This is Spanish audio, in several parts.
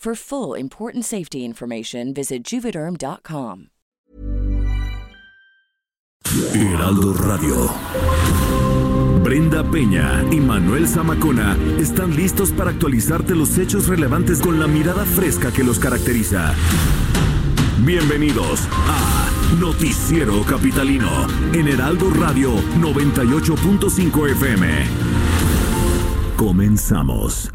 For full important safety information, visit juvederm.com. Heraldo Radio. Brenda Peña y Manuel Zamacona están listos para actualizarte los hechos relevantes con la mirada fresca que los caracteriza. Bienvenidos a Noticiero Capitalino en Heraldo Radio 98.5 FM. Comenzamos.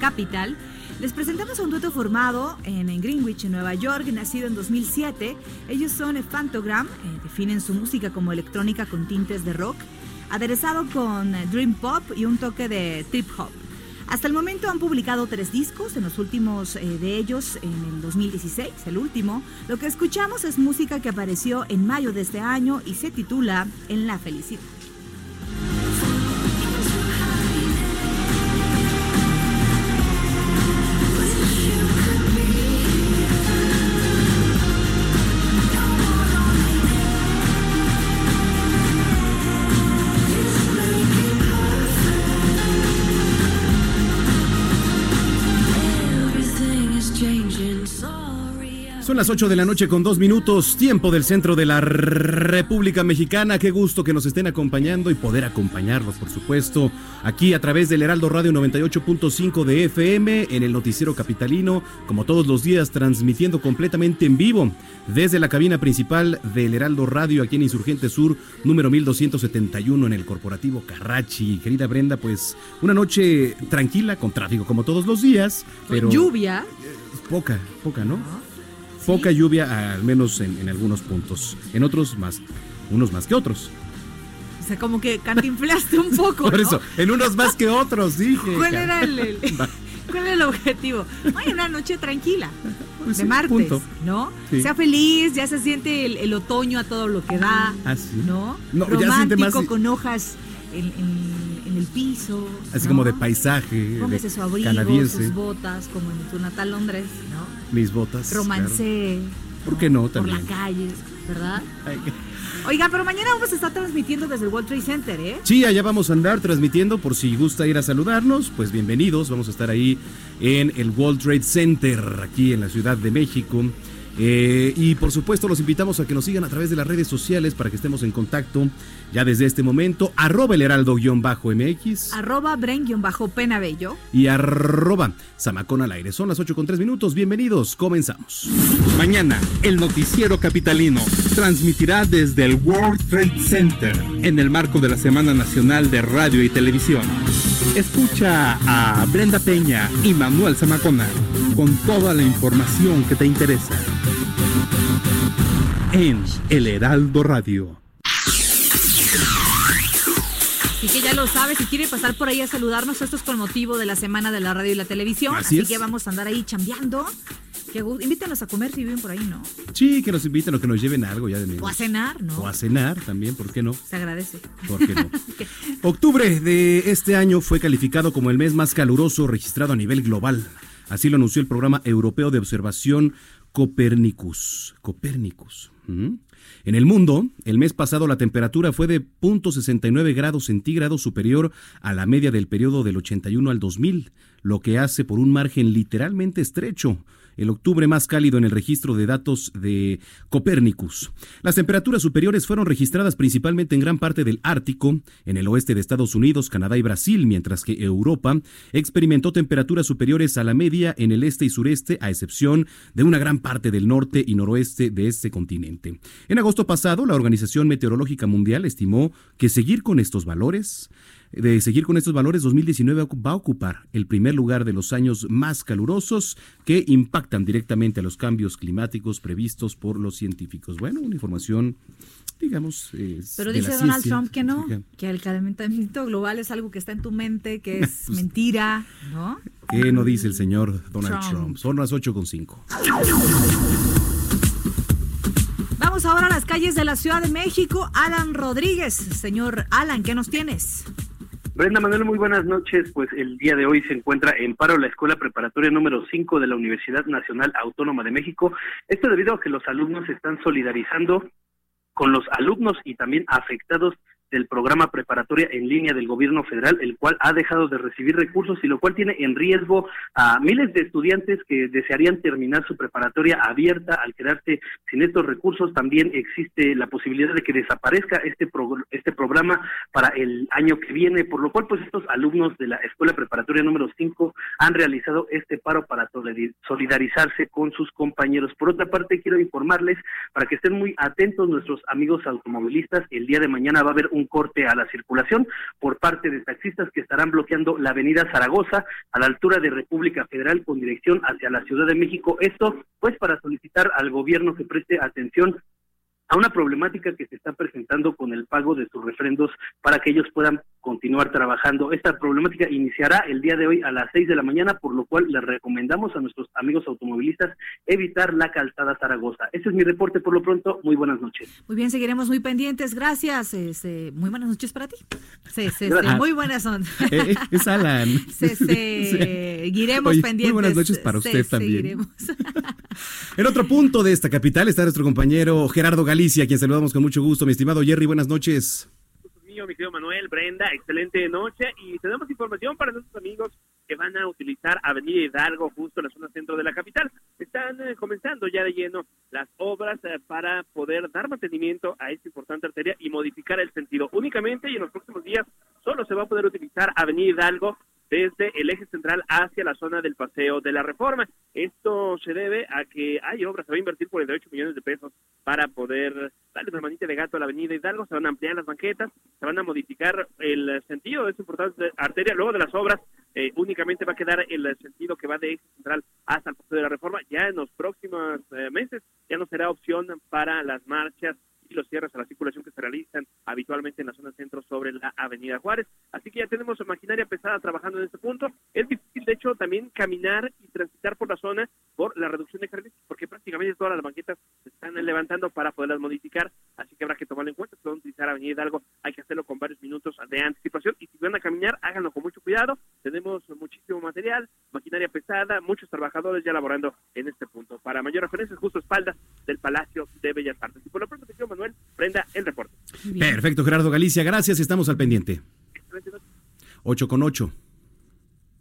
Capital. Les presentamos a un dueto formado en, en Greenwich, en Nueva York, nacido en 2007. Ellos son Phantogram, eh, definen su música como electrónica con tintes de rock, aderezado con dream pop y un toque de trip hop. Hasta el momento han publicado tres discos, en los últimos eh, de ellos en el 2016, el último. Lo que escuchamos es música que apareció en mayo de este año y se titula En la felicidad. Las 8 de la noche con dos minutos, tiempo del centro de la República Mexicana. Qué gusto que nos estén acompañando y poder acompañarlos, por supuesto, aquí a través del Heraldo Radio 98.5 de FM en el Noticiero Capitalino, como todos los días, transmitiendo completamente en vivo desde la cabina principal del Heraldo Radio aquí en Insurgente Sur, número 1271 en el Corporativo Carrachi. Querida Brenda, pues una noche tranquila, con tráfico como todos los días, pero Lluvia. poca, poca, ¿no? Poca lluvia, al menos en, en algunos puntos. En otros más, unos más que otros. O sea, como que cantinflaste un poco. Por ¿no? eso, en unos más que otros, dije. ¿Cuál era el, el- cuál era el objetivo? Una noche tranquila. Pues de sí, martes, punto. ¿no? Sí. Sea feliz, ya se siente el, el otoño a todo lo que da, Ah, sí. ¿no? No, ya Romántico más- con hojas en, en- en el piso. Así ¿no? como de paisaje, Póngese de su abrigo, canadiense. sus botas, como en tu natal Londres, ¿no? Mis botas. Romancé. claro. ¿Por qué no Por también? la calle, ¿verdad? Oiga, pero mañana vamos a estar transmitiendo desde el World Trade Center, ¿eh? Sí, allá vamos a andar transmitiendo por si gusta ir a saludarnos, pues bienvenidos, vamos a estar ahí en el World Trade Center, aquí en la Ciudad de México. Eh, y por supuesto los invitamos a que nos sigan a través de las redes sociales para que estemos en contacto ya desde este momento, arroba el heraldo-mx Arroba Bren-Penabello. y arroba Zamacón al aire. Son las 8 con 3 minutos, bienvenidos, comenzamos. Mañana, el noticiero capitalino transmitirá desde el World Trade Center en el marco de la Semana Nacional de Radio y Televisión. Escucha a Brenda Peña y Manuel Zamacona con toda la información que te interesa. En El Heraldo Radio. Así que ya lo sabes, si quiere pasar por ahí a saludarnos, esto es con motivo de la Semana de la Radio y la Televisión. Así Así, es. que vamos a andar ahí chambeando. Que invítanos a comer si viven por ahí, ¿no? Sí, que nos inviten o que nos lleven algo ya de menos. O a cenar, ¿no? O a cenar también, ¿por qué no? Se agradece. ¿Por qué no? Octubre de este año fue calificado como el mes más caluroso registrado a nivel global. Así lo anunció el programa europeo de observación Copernicus. Copernicus. En el mundo, el mes pasado la temperatura fue de 0.69 grados centígrados superior a la media del periodo del 81 al 2000, lo que hace por un margen literalmente estrecho el octubre más cálido en el registro de datos de Copernicus. Las temperaturas superiores fueron registradas principalmente en gran parte del Ártico, en el oeste de Estados Unidos, Canadá y Brasil, mientras que Europa experimentó temperaturas superiores a la media en el este y sureste, a excepción de una gran parte del norte y noroeste de este continente. En agosto pasado, la Organización Meteorológica Mundial estimó que seguir con estos valores de seguir con estos valores, 2019 va a ocupar el primer lugar de los años más calurosos que impactan directamente a los cambios climáticos previstos por los científicos. Bueno, una información, digamos. eh, Pero dice Donald ciencia. Trump que no, que el calentamiento global es algo que está en tu mente, que es Pues mentira, ¿no? ¿Qué no dice el señor Donald Trump. Trump? Son las 8.5. Vamos ahora a las calles de la Ciudad de México. Alan Rodríguez. Señor Alan, ¿qué nos tienes? Brenda Manuel, muy buenas noches. Pues el día de hoy se encuentra en paro la Escuela Preparatoria número 5 de la Universidad Nacional Autónoma de México. Esto debido a que los alumnos están solidarizando con los alumnos y también afectados del programa preparatoria en línea del gobierno federal, el cual ha dejado de recibir recursos y lo cual tiene en riesgo a miles de estudiantes que desearían terminar su preparatoria abierta al quedarse sin estos recursos. También existe la posibilidad de que desaparezca este progr- este programa para el año que viene, por lo cual pues estos alumnos de la Escuela Preparatoria número 5 han realizado este paro para solidari- solidarizarse con sus compañeros. Por otra parte, quiero informarles para que estén muy atentos nuestros amigos automovilistas, el día de mañana va a haber un corte a la circulación por parte de taxistas que estarán bloqueando la avenida Zaragoza a la altura de República Federal con dirección hacia la Ciudad de México. Esto pues para solicitar al gobierno que preste atención a una problemática que se está presentando con el pago de sus refrendos para que ellos puedan continuar trabajando. Esta problemática iniciará el día de hoy a las seis de la mañana, por lo cual les recomendamos a nuestros amigos automovilistas evitar la calzada Zaragoza. Ese es mi reporte por lo pronto. Muy buenas noches. Muy bien, seguiremos muy pendientes. Gracias. Este, muy buenas noches para ti. Sí, sí, sí, muy buenas son. Eh, eh, es Alan. Se- Seguiremos pendientes. Muy buenas noches para Sí, usted también. seguiremos. En otro punto de esta capital está nuestro compañero Gerardo Galicia, a quien saludamos con mucho gusto. Mi estimado Jerry, buenas noches. mío, mi querido Manuel, Brenda, excelente noche y tenemos información para nuestros amigos que van a utilizar Avenida Hidalgo justo en la zona centro de la capital. Están eh, comenzando ya de lleno las obras eh, para poder dar mantenimiento a esta importante arteria y modificar el sentido. Únicamente y en los próximos días solo se va a poder utilizar Avenida Hidalgo desde el eje central hacia la zona del Paseo de la Reforma. Esto se debe a que hay obras, se va a invertir 48 millones de pesos para poder darle una manita de gato a la avenida Hidalgo, se van a ampliar las banquetas, se van a modificar el sentido de esta importante arteria. Luego de las obras, eh, únicamente va a quedar el sentido que va de eje central hasta el Paseo de la Reforma. Ya en los próximos eh, meses ya no será opción para las marchas y los cierres a la circulación que se realizan habitualmente en la zona centro sobre la avenida Juárez. Así que ya tenemos maquinaria pesada trabajando en este punto. Es difícil, de hecho, también caminar y transitar por la zona por la reducción de carriles, porque prácticamente todas las banquetas se están levantando para poderlas modificar, así que habrá que tomarlo en cuenta. Si van a utilizar Avenida Hidalgo, hay que hacerlo con varios minutos de anticipación y si van a caminar, háganlo con mucho cuidado. Tenemos muchísimo material, maquinaria pesada, muchos trabajadores ya laborando en este punto. Para mayor referencia, justo a espaldas del Palacio de Bellas Artes. Manuel, prenda el reporte. Perfecto, Gerardo Galicia, gracias, estamos al pendiente. Excelente noche. 8 con 8.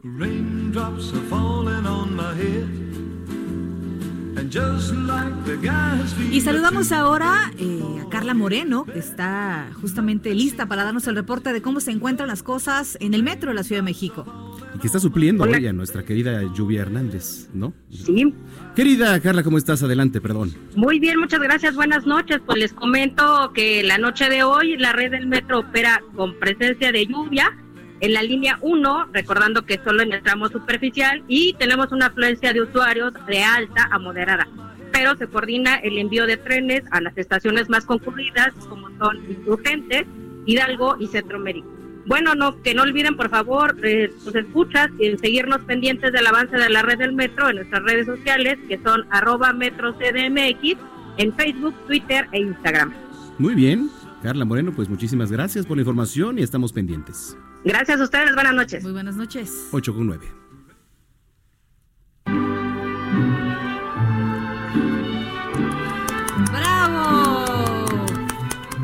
Raindrops are falling on my head. And just like the guys Y saludamos ahora eh, a Carla Moreno, que está justamente lista para darnos el reporte de cómo se encuentran las cosas en el metro de la Ciudad de México. Que está supliendo hoy a nuestra querida Lluvia Hernández, ¿no? Sí, Querida Carla, ¿cómo estás? Adelante, perdón. muy bien, muchas gracias, buenas noches. Pues les comento que la noche de hoy la red del metro opera con presencia de lluvia en la línea 1, recordando que solo en el tramo superficial y tenemos una afluencia de usuarios de alta a moderada. Pero se coordina el envío de trenes a las estaciones más concurridas, como son Insurgentes, Hidalgo y Centro Médico. Bueno, no, que no olviden, por favor, eh, sus escuchas y seguirnos pendientes del avance de la red del metro en nuestras redes sociales, que son arroba metrocdmx, en Facebook, Twitter e Instagram. Muy bien. Carla Moreno, pues muchísimas gracias por la información y estamos pendientes. Gracias a ustedes, buenas noches. Muy buenas noches. 8 con 9.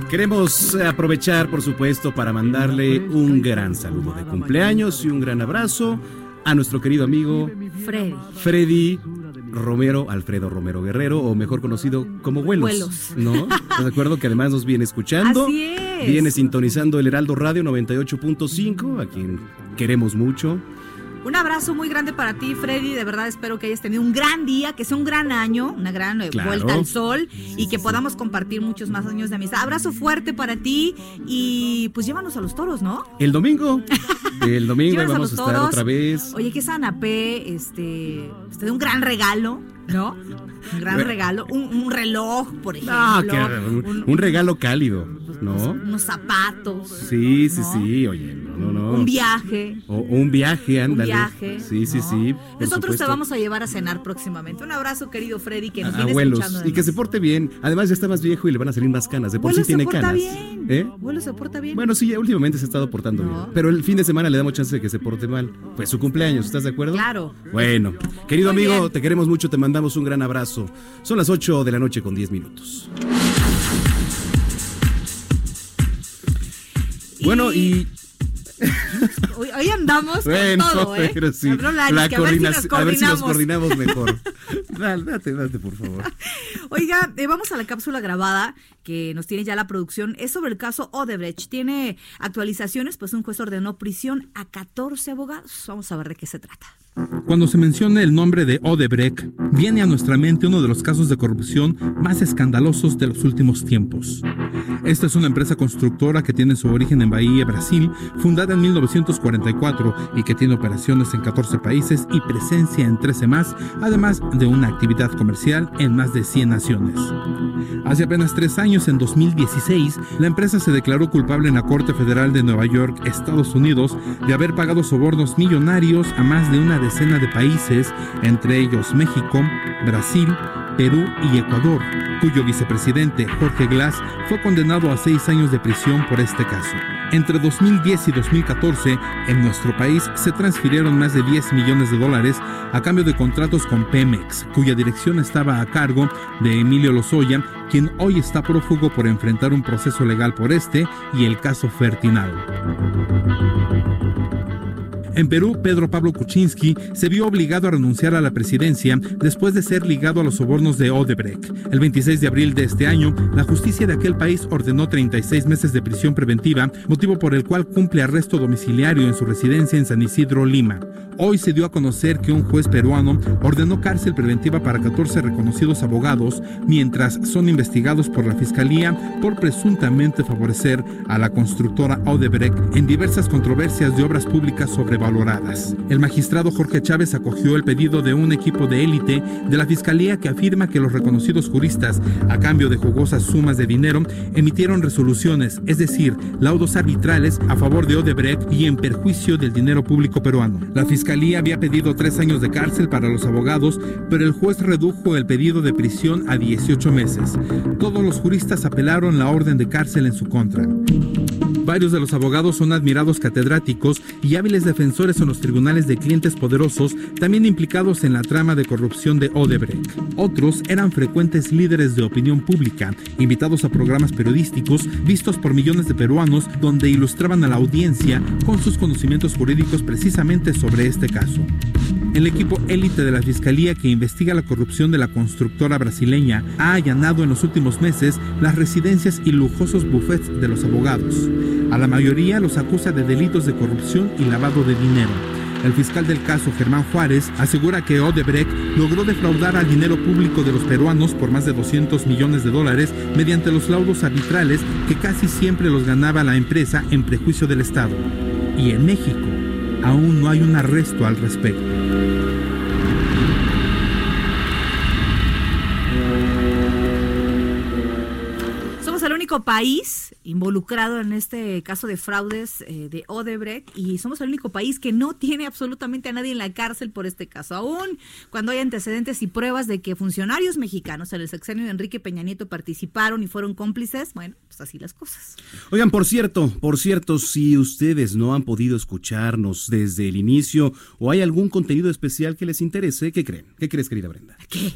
Queremos aprovechar, por supuesto, para mandarle un gran saludo de cumpleaños y un gran abrazo a nuestro querido amigo Freddy. Freddy Romero, Alfredo Romero Guerrero, o mejor conocido como Vuelos. Vuelos. ¿No? ¿Estás de acuerdo que además nos viene escuchando? Así es. Viene sintonizando el Heraldo Radio 98.5, a quien queremos mucho. Un abrazo muy grande para ti, Freddy. De verdad espero que hayas tenido un gran día, que sea un gran año, una gran eh, Claro. vuelta al sol y que podamos compartir muchos más años de amistad. Abrazo fuerte para ti y pues llévanos a los toros, ¿no? El domingo, el domingo a vamos a los estar toros. otra vez. Oye, que Sanapé, este, este, un gran regalo, ¿no? Un gran regalo, un, un reloj, por ejemplo. No, que un, un regalo cálido, ¿no? Unos zapatos. Sí, sí, sí, oye, no, no, no. Un viaje. O, un viaje, Un ándale. viaje. Sí, sí, ¿no? sí. Nosotros te vamos a llevar a cenar próximamente. Un abrazo, querido Freddy, que nos viene Abuelos. escuchando. Y que se porte bien. Además, ya está más viejo y le van a salir más canas. De por sí tiene se porta canas. bien. ¿Eh? Vuelo se porta bien. Bueno, sí, últimamente se ha estado portando No. bien. Pero el fin de semana le damos chance de que se porte mal. Pues su cumpleaños, ¿estás de acuerdo? Claro. Bueno, querido Muy amigo, bien. te queremos mucho, te mandamos un gran abrazo. Son las 8 de la noche con 10 minutos. Bueno, y Hoy, hoy andamos bueno, con todo, ¿eh? sí, la que a ver si nos coordinación- a ver si nos coordinamos. mejor. Dale, date, date, por favor. Oiga, eh, vamos a la cápsula grabada que nos tiene ya la producción. Es sobre el caso Odebrecht. Tiene actualizaciones, pues un juez ordenó prisión a 14 abogados. Vamos a ver de qué se trata. Cuando se menciona el nombre de Odebrecht, viene a nuestra mente uno de los casos de corrupción más escandalosos de los últimos tiempos. Esta es una empresa constructora que tiene su origen en Bahía, Brasil, fundada en 1944 y que tiene operaciones en 14 países y presencia en 13 más, además de una actividad comercial en más de 100 naciones. Hace apenas tres años, en 2016, la empresa se declaró culpable en la Corte Federal de Nueva York, Estados Unidos, de haber pagado sobornos millonarios a más de una decena de países, entre ellos México, Brasil, Perú y Ecuador, cuyo vicepresidente, Jorge Glass, fue condenado a seis años de prisión por este caso. Entre 2010 y 2014, en nuestro país se transfirieron más de 10 millones de dólares a cambio de contratos con Pemex, cuya dirección estaba a cargo de Emilio Lozoya, quien hoy está prófugo por enfrentar un proceso legal por este y el caso Fertinal. En Perú, Pedro Pablo Kuczynski se vio obligado a renunciar a la presidencia después de ser ligado a los sobornos de Odebrecht. El 26 de abril de este año, la justicia de aquel país ordenó 36 meses de prisión preventiva, motivo por el cual cumple arresto domiciliario en su residencia en San Isidro, Lima. Hoy se dio a conocer que un juez peruano ordenó cárcel preventiva para 14 reconocidos abogados mientras son investigados por la Fiscalía por presuntamente favorecer a la constructora Odebrecht en diversas controversias de obras públicas sobrevaloradas. El magistrado Jorge Chávez acogió el pedido de un equipo de élite de la Fiscalía que afirma que los reconocidos juristas, a cambio de jugosas sumas de dinero, emitieron resoluciones, es decir, laudos arbitrales a favor de Odebrecht y en perjuicio del dinero público peruano. La Fiscalía había pedido tres años de cárcel para los abogados, pero el juez redujo el pedido de prisión a 18 meses. Todos los juristas apelaron la orden de cárcel en su contra. Varios de los abogados son admirados catedráticos y hábiles defensores en los tribunales de clientes poderosos, también implicados en la trama de corrupción de Odebrecht. Otros eran frecuentes líderes de opinión pública, invitados a programas periodísticos vistos por millones de peruanos, donde ilustraban a la audiencia con sus conocimientos jurídicos precisamente sobre este caso. El equipo élite de la Fiscalía que investiga la corrupción de la constructora brasileña ha allanado en los últimos meses las residencias y lujosos buffets de los abogados. A la mayoría los acusa de delitos de corrupción y lavado de dinero. El fiscal del caso, Germán Juárez, asegura que Odebrecht logró defraudar al dinero público de los peruanos por más de 200 millones de dólares mediante los laudos arbitrales que casi siempre los ganaba la empresa en prejuicio del Estado. y en México aún no hay un arresto al respecto. Único país involucrado en este caso de fraudes eh, de Odebrecht y somos el único país que no tiene absolutamente a nadie en la cárcel por este caso. Aún cuando hay antecedentes y pruebas de que funcionarios mexicanos en el sexenio de Enrique Peña Nieto participaron y fueron cómplices, bueno, pues así las cosas. Oigan, por cierto, por cierto, si ustedes no han podido escucharnos desde el inicio o hay algún contenido especial que les interese, ¿qué creen? ¿Qué crees, querida Brenda? ¿Qué?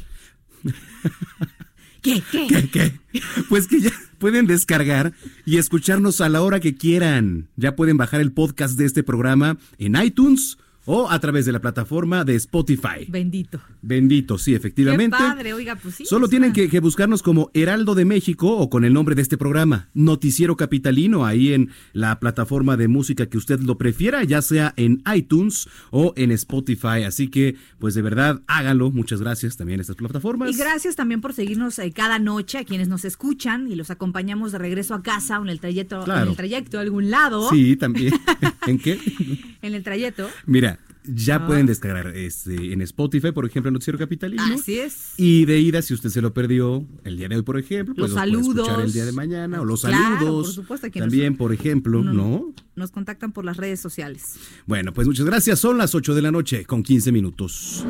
¿Qué? ¿Qué? ¿Qué? ¿Qué? Pues que ya pueden descargar y escucharnos a la hora que quieran. Ya pueden bajar el podcast de este programa en iTunes o a través de la plataforma de Spotify. Bendito. Bendito, sí, efectivamente. Qué padre, oiga, pues sí. Solo tienen que, que buscarnos como Heraldo de México o con el nombre de este programa, Noticiero Capitalino, ahí en la plataforma de música que usted lo prefiera, ya sea en iTunes o en Spotify. Así que, pues de verdad, háganlo. Muchas gracias también a estas plataformas. Y gracias también por seguirnos eh, cada noche a quienes nos escuchan y los acompañamos de regreso a casa o en el trayecto, Claro. en el trayecto a algún lado. Sí, también. ¿En qué? En el trayecto. Mira, ya Ah. pueden descargar este, en Spotify, por ejemplo, Noticiero Capitalino. Así es. Y de ida, si usted se lo perdió el día de hoy, por ejemplo, pues Los lo puede escuchar saludos. el día de mañana o los Claro, saludos. por supuesto, También, nos- por ejemplo, No, ¿no? Nos contactan por las redes sociales. Bueno, pues muchas gracias. Son las 8 de la noche con 15 minutos.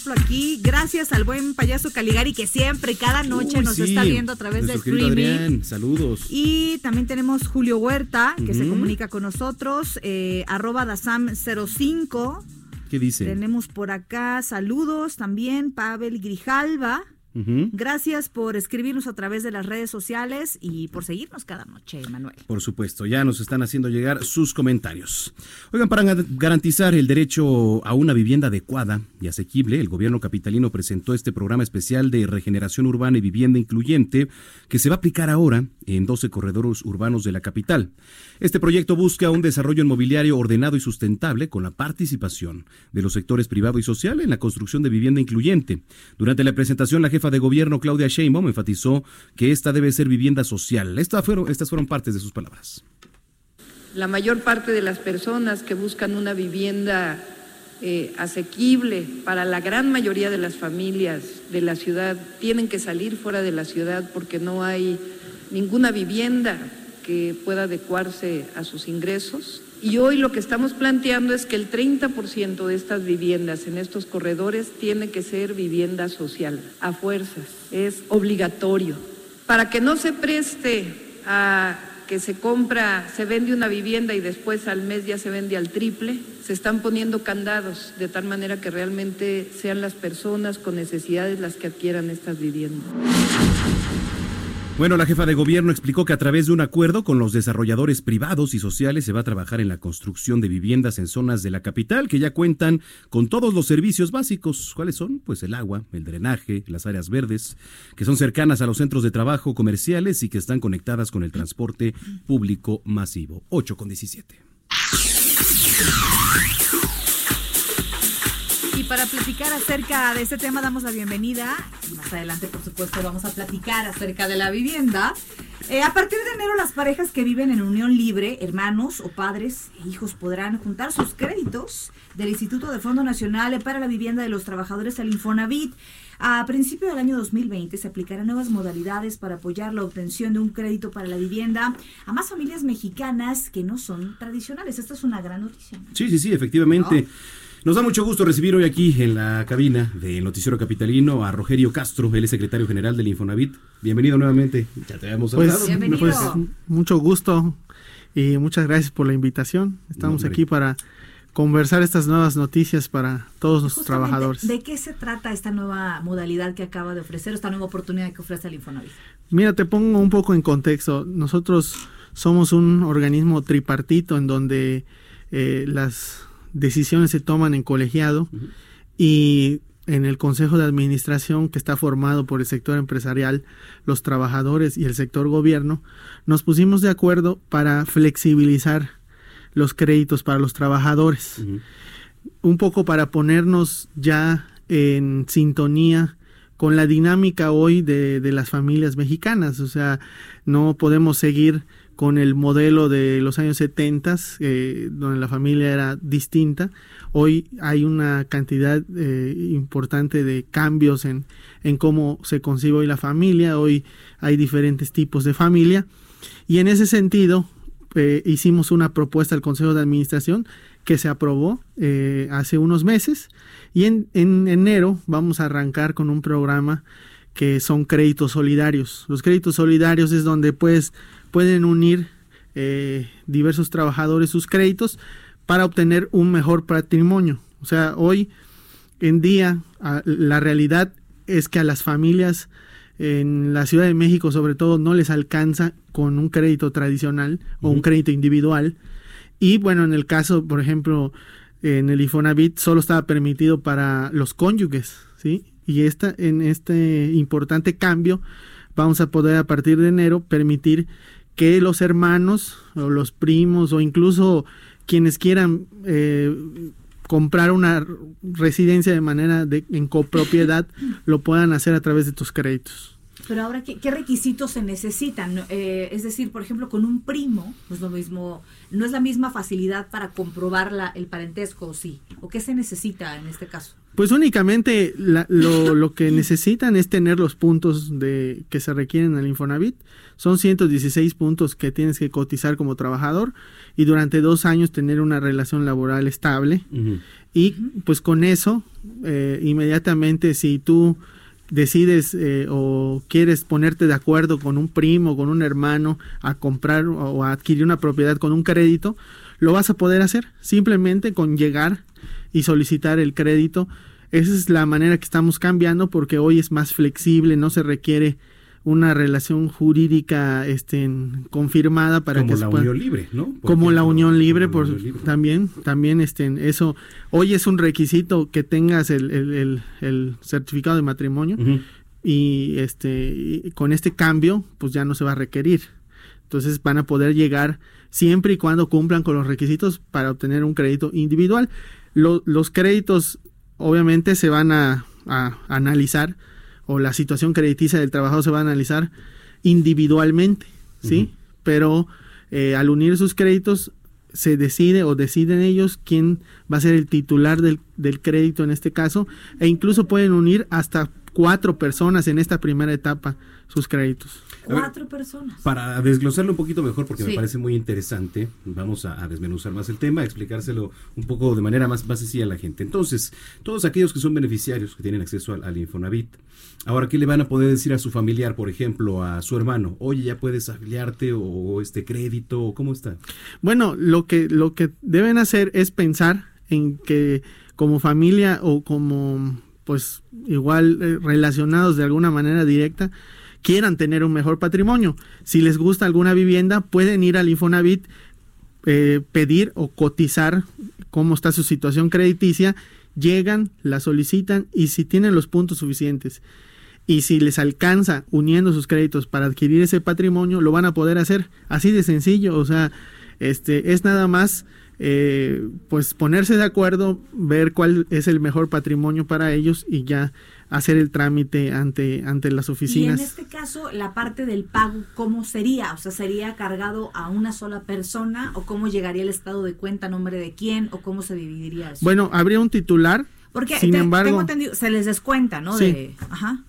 Ejemplo, aquí, gracias al buen payaso Caligari que siempre, cada noche Uy, nos sí, está viendo a través de nuestro streaming. Adrián, saludos. Y también tenemos Julio Huerta, que se comunica con nosotros, eh, arroba dasam05. ¿Qué dice? Tenemos por acá saludos también, Pavel Grijalva. Gracias por escribirnos a través de las redes sociales y por seguirnos cada noche, Manuel. Por supuesto, ya nos están haciendo llegar sus comentarios. Oigan, para ga- garantizar el derecho a una vivienda adecuada y asequible, el gobierno capitalino presentó este programa especial de regeneración urbana y vivienda incluyente que se va a aplicar ahora en 12 corredores urbanos de la capital. Este proyecto busca un desarrollo inmobiliario ordenado y sustentable con la participación de los sectores privado y social en la construcción de vivienda incluyente. Durante la presentación, la jefa de gobierno Claudia Sheinbaum enfatizó que esta debe ser vivienda social. Estas fueron partes de sus palabras. La mayor parte de las personas que buscan una vivienda eh, asequible para la gran mayoría de las familias de la ciudad tienen que salir fuera de la ciudad porque no hay ninguna vivienda que pueda adecuarse a sus ingresos. Y hoy lo que estamos planteando es que el 30% de estas viviendas en estos corredores tiene que ser vivienda social, a fuerzas, es obligatorio. Para que no se preste a que se compra, se vende una vivienda y después al mes ya se vende al triple, se están poniendo candados de tal manera que realmente sean las personas con necesidades las que adquieran estas viviendas. Bueno, la jefa de gobierno explicó que a través de un acuerdo con los desarrolladores privados y sociales se va a trabajar en la construcción de viviendas en zonas de la capital que ya cuentan con todos los servicios básicos. ¿Cuáles son? Pues el agua, el drenaje, las áreas verdes, que son cercanas a los centros de trabajo comerciales y que están conectadas con el transporte público masivo. 8 con 17. Para platicar acerca de este tema damos la bienvenida. Más adelante, por supuesto, vamos a platicar acerca de la vivienda. Eh, a partir de enero, las parejas que viven en unión libre, hermanos o padres e hijos podrán juntar sus créditos del Instituto de Fondo Nacional para la Vivienda de los Trabajadores al Infonavit. A principio del año 2020 se aplicarán nuevas modalidades para apoyar la obtención de un crédito para la vivienda a más familias mexicanas que no son tradicionales. Esta es una gran noticia. Sí, sí, sí, efectivamente. Nos da mucho gusto recibir hoy aquí en la cabina del Noticiero Capitalino a Rogerio Castro, el secretario general del Infonavit. Bienvenido nuevamente. Ya te habíamos Pues, hablado. Bienvenido. pues, mucho gusto y muchas gracias por la invitación. Estamos aquí para conversar estas nuevas noticias para todos nuestros Justamente, trabajadores. ¿De qué se trata esta nueva modalidad que acaba de ofrecer, esta nueva oportunidad que ofrece el Infonavit? Mira, te pongo un poco en contexto. Nosotros somos un organismo tripartito en donde eh, las decisiones se toman en colegiado y en el Consejo de Administración que está formado por el sector empresarial, los trabajadores y el sector gobierno, nos pusimos de acuerdo para flexibilizar los créditos para los trabajadores. Un poco para ponernos ya en sintonía con la dinámica hoy de, de las familias mexicanas. O sea, no podemos seguir con el modelo de los años 70, eh, donde la familia era distinta. Hoy hay una cantidad eh, importante de cambios en, en cómo se concibe hoy la familia. Hoy hay diferentes tipos de familia. Y en ese sentido, eh, hicimos una propuesta al Consejo de Administración que se aprobó hace unos meses y en, en, enero vamos a arrancar con un programa que son créditos solidarios. Los créditos solidarios es donde pues pueden unir eh, diversos trabajadores sus créditos para obtener un mejor patrimonio. O sea, hoy en día a, la realidad es que a las familias en la Ciudad de México sobre todo no les alcanza con un crédito tradicional o uh -huh. un crédito individual. Y bueno, en el caso, por ejemplo, en el Infonavit solo estaba permitido para los cónyuges, ¿sí? Y esta, en este importante cambio vamos a poder a partir de enero permitir que los hermanos o los primos o incluso quienes quieran eh, comprar una residencia de manera de, en copropiedad lo puedan hacer a través de tus créditos. Pero ahora, ¿qué, qué requisitos se necesitan? Eh, es decir, por ejemplo, con un primo, no es lo mismo, no es la misma facilidad para comprobar la, el parentesco, ¿o sí? ¿O qué se necesita en este caso? Pues únicamente la, lo, lo, que necesitan es tener los puntos de que se requieren al Infonavit. Son 116 puntos que tienes que cotizar como trabajador y durante dos años tener una relación laboral estable. Uh -huh. Y pues con eso, eh, inmediatamente si tú decides eh, o quieres ponerte de acuerdo con un primo, con un hermano a comprar o a adquirir una propiedad con un crédito, lo vas a poder hacer simplemente con llegar y solicitar el crédito. Esa es la manera que estamos cambiando porque hoy es más flexible, no se requiere una relación jurídica este, confirmada para como que la pueda, unión libre, ¿no? Como la unión libre, por, unión libre. también, también este, eso, hoy es un requisito que tengas el, el, el, el certificado de matrimonio uh -huh. y este, y con este cambio, pues ya no se va a requerir. Entonces van a poder llegar siempre y cuando cumplan con los requisitos para obtener un crédito individual. Lo, los créditos obviamente se van a, a analizar o la situación crediticia del trabajador se va a analizar individualmente, ¿sí? Uh -huh. Pero eh, al unir sus créditos se decide o deciden ellos quién va a ser el titular del, del, crédito en este caso e incluso pueden unir hasta cuatro personas en esta primera etapa sus créditos. Cuatro personas. Para desglosarlo un poquito mejor, porque sí. me parece muy interesante, vamos a, a, desmenuzar más el tema, a explicárselo un poco de manera más, más sencilla a la gente. Entonces, todos aquellos que son beneficiarios, que tienen acceso al, al, Infonavit, ahora, ¿qué le van a poder decir a su familiar, por ejemplo, a su hermano? Oye, ya puedes afiliarte o, o este crédito, o ¿cómo está? Bueno, lo que, lo que deben hacer es pensar en que como familia o como, pues, igual eh, relacionados de alguna manera directa, quieran tener un mejor patrimonio. Si les gusta alguna vivienda, pueden ir al Infonavit, eh, pedir o cotizar cómo está su situación crediticia, llegan, la solicitan y si tienen los puntos suficientes y si les alcanza uniendo sus créditos para adquirir ese patrimonio, lo van a poder hacer así de sencillo. O sea, este es nada más eh, pues ponerse de acuerdo, ver cuál es el mejor patrimonio para ellos y ya hacer el trámite ante, ante las oficinas. Y en este caso, la parte del pago, ¿cómo sería? O sea, ¿sería cargado a una sola persona o cómo llegaría el estado de cuenta, nombre de quién o cómo se dividiría eso? Bueno, habría un titular. Porque sin te, embargo, tengo entendido, se les descuenta, ¿no? Sí. De, ajá.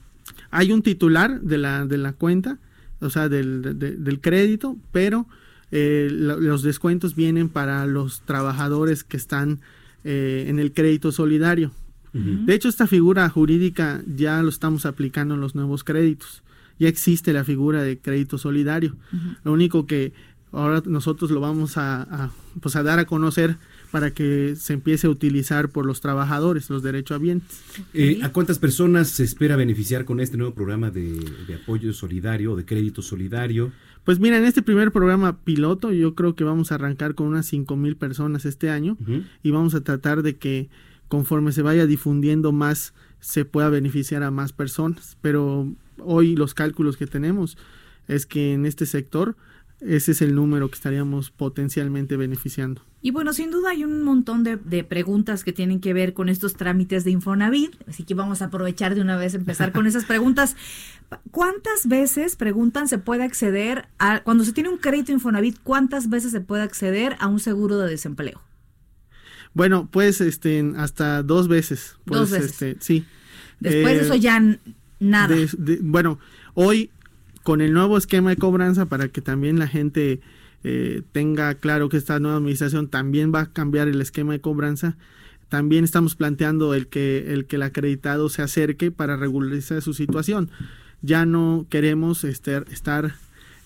Hay un titular de la, de la cuenta, o sea, del, de, del crédito, pero eh, los descuentos vienen para los trabajadores que están eh, en el crédito solidario. Uh -huh. De hecho, esta figura jurídica ya lo estamos aplicando en los nuevos créditos. Ya existe la figura de crédito solidario. Uh -huh. Lo único que ahora nosotros lo vamos a, a, pues a dar a conocer para que se empiece a utilizar por los trabajadores, los derechohabientes. Eh, ¿A cuántas personas se espera beneficiar con este nuevo programa de, de apoyo solidario, de crédito solidario? Pues mira, en este primer programa piloto yo creo que vamos a arrancar con unas cinco mil personas este año uh -huh. y vamos a tratar de que conforme se vaya difundiendo más se pueda beneficiar a más personas. Pero hoy los cálculos que tenemos es que en este sector ese es el número que estaríamos potencialmente beneficiando. Y bueno, sin duda hay un montón de, de, preguntas que tienen que ver con estos trámites de Infonavit, así que vamos a aprovechar de una vez empezar con esas preguntas. ¿Cuántas veces, preguntan, se puede acceder a, cuando se tiene un crédito Infonavit, cuántas veces se puede acceder a un seguro de desempleo? Bueno, pues este, hasta dos veces. Pues, dos veces. Este, sí. Después de eso ya nada. De, de, bueno, hoy con el nuevo esquema de cobranza para que también la gente eh, tenga claro que esta nueva administración también va a cambiar el esquema de cobranza. También estamos planteando el que el que el acreditado se acerque para regularizar su situación. Ya no queremos estar, estar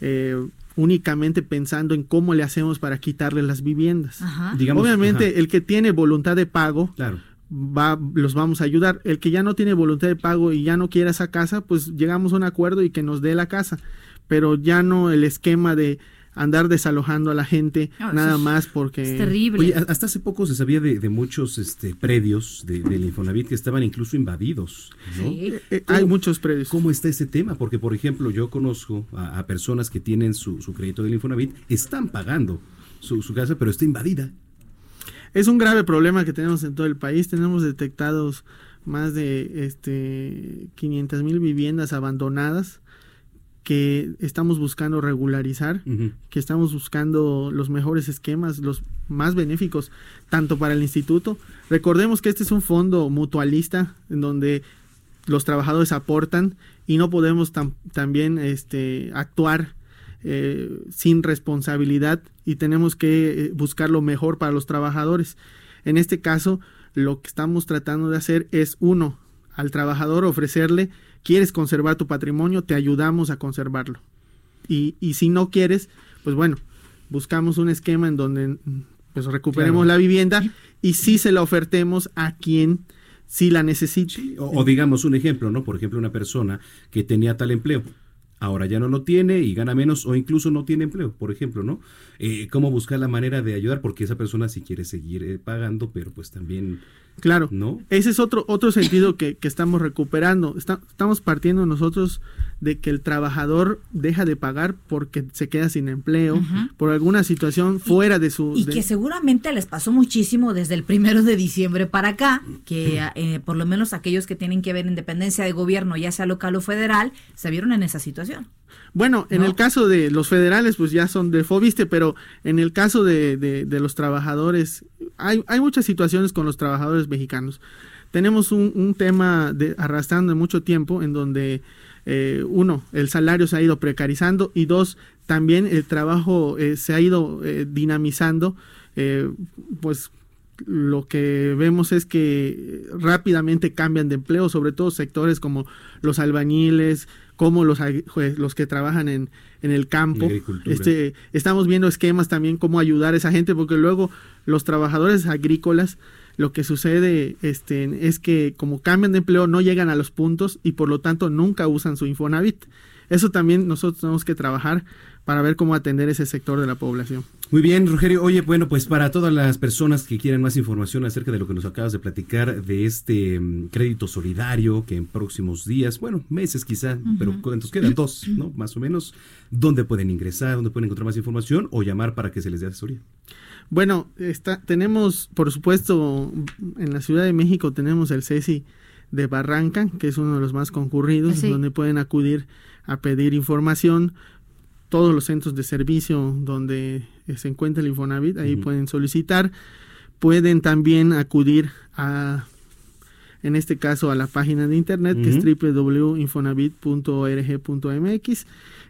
eh, únicamente pensando en cómo le hacemos para quitarle las viviendas. Digamos, Obviamente ajá. el que tiene voluntad de pago claro. Va, los vamos a ayudar. El que ya no tiene voluntad de pago y ya no quiere esa casa, pues llegamos a un acuerdo y que nos dé la casa. Pero ya no el esquema de andar desalojando a la gente no, nada más porque es terrible. Oye, hasta hace poco se sabía de, de muchos este, predios de, del Infonavit que estaban incluso invadidos. ¿no? Sí. Eh, hay muchos predios. ¿Cómo está ese tema? Porque, por ejemplo, yo conozco a, a personas que tienen su, su, crédito del Infonavit, están pagando su, su casa, pero está invadida. Es un grave problema que tenemos en todo el país. Tenemos detectados más de este 500 mil viviendas abandonadas que estamos buscando regularizar, uh -huh. que estamos buscando los mejores esquemas, los más benéficos, tanto para el instituto. Recordemos que este es un fondo mutualista en donde los trabajadores aportan y no podemos tam también este, actuar eh, sin responsabilidad y tenemos que buscar lo mejor para los trabajadores. En este caso, lo que estamos tratando de hacer es, uno, al trabajador ofrecerle quieres conservar tu patrimonio, te ayudamos a conservarlo. Y, y si no quieres, pues bueno, buscamos un esquema en donde pues recuperemos claro. la vivienda y sí se la ofertemos a quien sí la necesite. Sí, o, o, digamos un ejemplo, ¿no? Por ejemplo, una persona que tenía tal empleo, ahora ya no lo tiene y gana menos o incluso no tiene empleo, por ejemplo, ¿no? Eh, ¿Cómo buscar la manera de ayudar? Porque esa persona sí quiere seguir eh, pagando, pero pues también... Claro, ¿no? ese es otro, otro sentido que, que estamos recuperando. Está, estamos partiendo nosotros de que el trabajador deja de pagar porque se queda sin empleo, uh -huh. por alguna situación fuera y, de su... Y de... que seguramente les pasó muchísimo desde el primero de diciembre para acá, que eh, por lo menos aquellos que tienen que ver en dependencia de gobierno, ya sea local o federal, se vieron en esa situación. Bueno, en ¿no? el caso de los federales, pues ya son de Fobiste, pero en el caso de, de, de los trabajadores, hay, hay, muchas situaciones con los trabajadores mexicanos. Tenemos un, un tema de, arrastrando mucho tiempo en donde, eh, uno, el salario se ha ido precarizando y dos, también el trabajo eh, se ha ido eh, dinamizando, eh, pues lo que vemos es que rápidamente cambian de empleo, sobre todo sectores como los albañiles, como los, los que trabajan en, en el campo. Este, estamos viendo esquemas también cómo ayudar a esa gente, porque luego los trabajadores agrícolas, lo que sucede este, es que como cambian de empleo no llegan a los puntos y por lo tanto nunca usan su Infonavit. Eso también nosotros tenemos que trabajar para ver cómo atender ese sector de la población. Muy bien, Rogerio. Oye, bueno, pues para todas las personas que quieran más información acerca de lo que nos acabas de platicar, de este um, crédito solidario que en próximos días, bueno, meses quizá, uh -huh. pero entonces quedan dos, ¿no? Más o menos, ¿dónde pueden ingresar? ¿Dónde pueden encontrar más información o llamar para que se les dé asesoría? Bueno, está, tenemos, por supuesto, en la Ciudad de México tenemos el CESI de Barranca, que es uno de los más concurridos, sí. donde pueden acudir a pedir información todos los centros de servicio donde se encuentra el Infonavit, ahí uh -huh. pueden solicitar. Pueden también acudir a, en este caso, a la página de internet uh -huh. que es www.infonavit.org.mx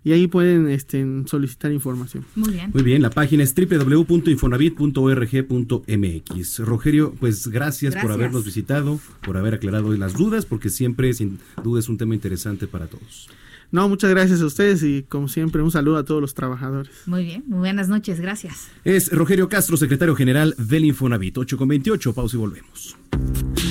y ahí pueden este, solicitar información. Muy bien. Muy bien, la página es www.infonavit.org.mx. Rogerio, pues gracias, gracias, por habernos visitado, por haber aclarado las dudas, porque siempre, sin duda, es un tema interesante para todos. No, muchas gracias a ustedes y como siempre un saludo a todos los trabajadores. Muy bien, muy buenas noches, gracias. Es Rogerio Castro, secretario general del Infonavit, 8 con 28, pausa y volvemos.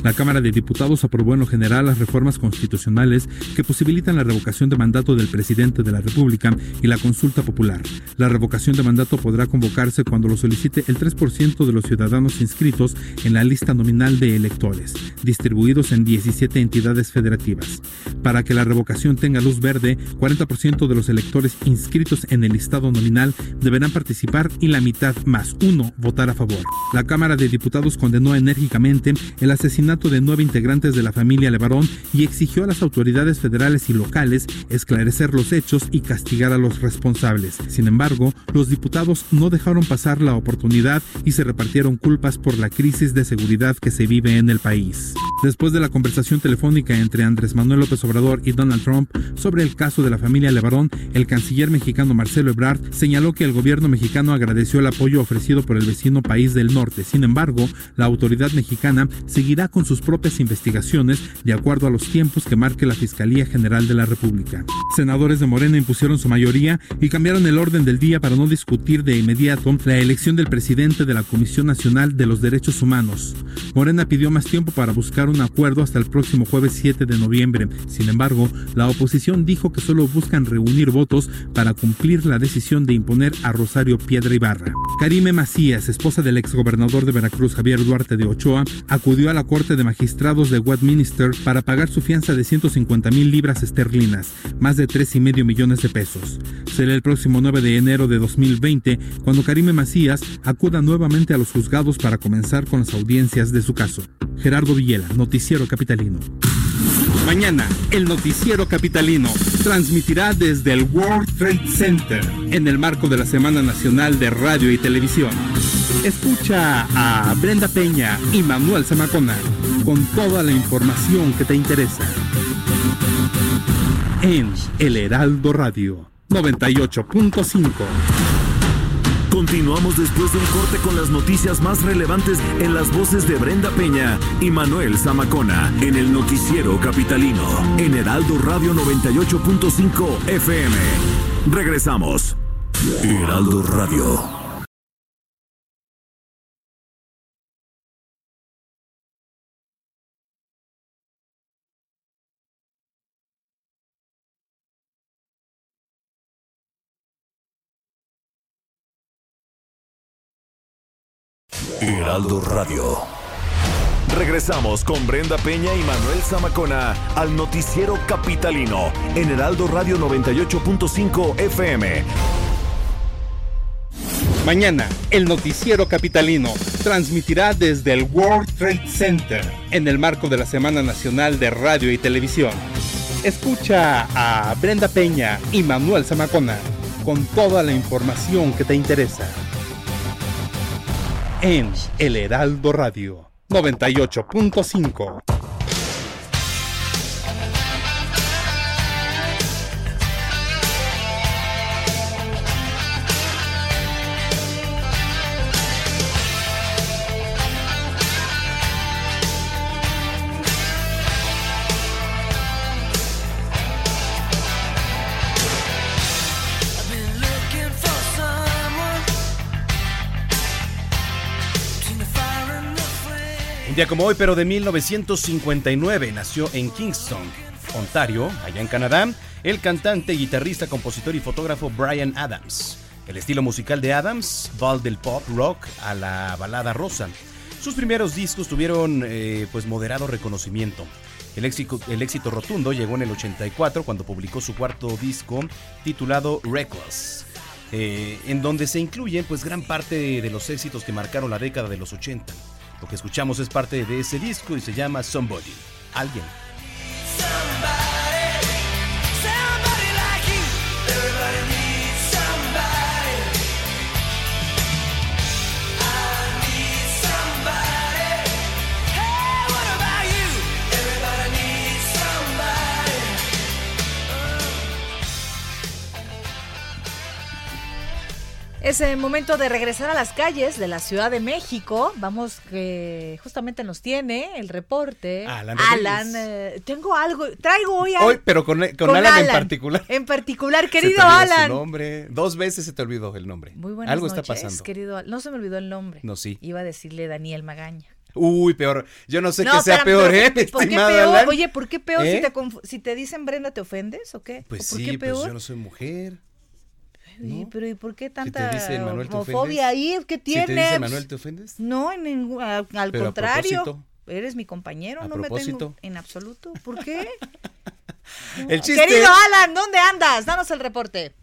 La Cámara de Diputados aprobó en lo general las reformas constitucionales que posibilitan la revocación de mandato del presidente de la República y la consulta popular. La revocación de mandato podrá convocarse cuando lo solicite el 3% de los ciudadanos inscritos en la lista nominal de electores, distribuidos en 17 entidades federativas. Para que la revocación tenga luz verde, 40% de los electores inscritos en el listado nominal deberán participar y la mitad más uno votar a favor. La Cámara de Diputados condenó enérgicamente el asesinato de nueve integrantes de la familia Levarón y exigió a las autoridades federales y locales esclarecer los hechos y castigar a los responsables. Sin embargo, los diputados no dejaron pasar la oportunidad y se repartieron culpas por la crisis de seguridad que se vive en el país. Después de la conversación telefónica entre Andrés Manuel López Obrador y Donald Trump sobre el caso de la familia Levarón, el canciller mexicano Marcelo Ebrard señaló que el gobierno mexicano agradeció el apoyo ofrecido por el vecino país del norte. Sin embargo, la autoridad mexicana seguirá con sus propias investigaciones de acuerdo a los tiempos que marque la Fiscalía General de la República. Senadores de Morena impusieron su mayoría y cambiaron el orden del día para no discutir de inmediato la elección del presidente de la Comisión Nacional de los Derechos Humanos. Morena pidió más tiempo para buscar un acuerdo hasta el próximo jueves 7 de noviembre. Sin embargo, la oposición dijo que solo buscan reunir votos para cumplir la decisión de imponer a Rosario Piedra Ibarra. Karime Macías, esposa del exgobernador de Veracruz Javier Duarte de Ochoa, acudió a la Corte de Magistrados de Westminster para pagar su fianza de 150 mil libras esterlinas, más de tres y medio millones de pesos. Será el próximo 9 de enero de 2020 cuando Karime Macías acuda nuevamente a los juzgados para comenzar con las audiencias de su caso. Gerardo Villela, Noticiero Capitalino. Mañana, el Noticiero Capitalino transmitirá desde el World Trade Center en el marco de la Semana Nacional de Radio y Televisión. Escucha a Brenda Peña y Manuel Zamacona con toda la información que te interesa. En El Heraldo Radio 98.5. Continuamos después de un corte con las noticias más relevantes en las voces de Brenda Peña y Manuel Zamacona en el noticiero capitalino en Heraldo Radio 98.5 FM. Regresamos. Heraldo Radio. Heraldo Radio. Regresamos con Brenda Peña y Manuel Zamacona al noticiero capitalino en Heraldo Radio 98.5 FM. Mañana, el noticiero capitalino transmitirá desde el World Trade Center en el marco de la Semana Nacional de Radio y Televisión. Escucha a Brenda Peña y Manuel Zamacona con toda la información que te interesa. En El Heraldo Radio 98.5. Un día como hoy, pero de 1959, nació en Kingston, Ontario, allá en Canadá, el cantante, guitarrista, compositor y fotógrafo Brian Adams. El estilo musical de Adams va del pop rock a la balada rosa. Sus primeros discos tuvieron eh, pues moderado reconocimiento. El éxito, el éxito rotundo llegó en el 84 cuando publicó su cuarto disco titulado Reckless, eh, en donde se incluyen pues gran parte de los éxitos que marcaron la década de los 80. Lo que escuchamos es parte de ese disco y se llama Somebody, alguien. Es el momento de regresar a las calles de la Ciudad de México. Vamos, que justamente nos tiene el reporte. Alan Alan, eh, tengo algo, traigo hoy, Hoy, pero con, con, con Alan, en particular. En particular, Se te querido Alan. Su nombre. Dos veces se te olvidó el nombre. Muy buenas Algo noches, está pasando. querido No se me olvidó el nombre. No, sí. Iba a decirle Daniel Magaña. Uy, peor. Yo no sé qué sea peor, ¿eh? ¿Por qué peor? Oye, ¿por qué peor? ¿Eh? Si, te si, Brenda, ¿te ofendes o qué? Pues ¿Por sí, peor? pues yo no soy mujer. Pero ¿y por qué tanta homofobia ahí? ¿Qué tienes? Si te dice Manuel, ¿te ofendes? No, en al contrario. Eres mi compañero, no me tengo en absoluto. ¿Por qué? El chiste... Querido Alan, ¿dónde andas? Danos el reporte.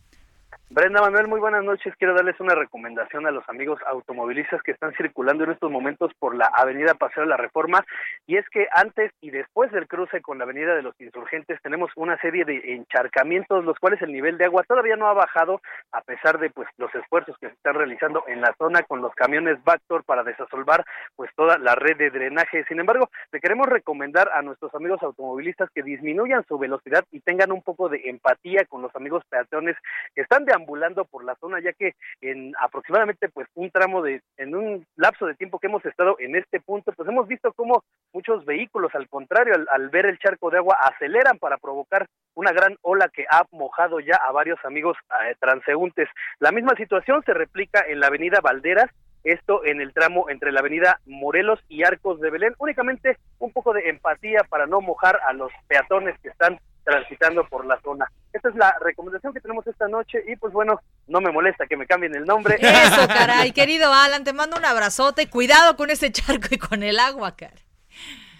Brenda Manuel, muy buenas noches. Quiero darles una recomendación a los amigos automovilistas que están circulando en estos momentos por la Avenida Paseo de la Reforma. Y es que antes y después del cruce con la Avenida de los Insurgentes tenemos una serie de encharcamientos, los cuales el nivel de agua todavía no ha bajado, a pesar de pues los esfuerzos que se están realizando en la zona con los camiones Bactor para desasolvar pues toda la red de drenaje. Sin embargo, le queremos recomendar a nuestros amigos automovilistas que disminuyan su velocidad y tengan un poco de empatía con los amigos peatones que están de ambulando por la zona, ya que en aproximadamente pues un tramo de, en un lapso de tiempo que hemos estado en este punto, pues hemos visto cómo muchos vehículos, al contrario, al, ver el charco de agua, aceleran para provocar una gran ola que ha mojado ya a varios amigos eh, transeúntes. La misma situación se replica en la avenida Valderas, esto en el tramo entre la avenida Morelos y Arcos de Belén. Únicamente un poco de empatía para no mojar a los peatones que están transitando por la zona. Esta es la recomendación que tenemos esta noche y pues bueno, no me molesta que me cambien el nombre. Eso, caray, querido Alan, te mando un abrazote, cuidado con ese charco y con el agua, cara.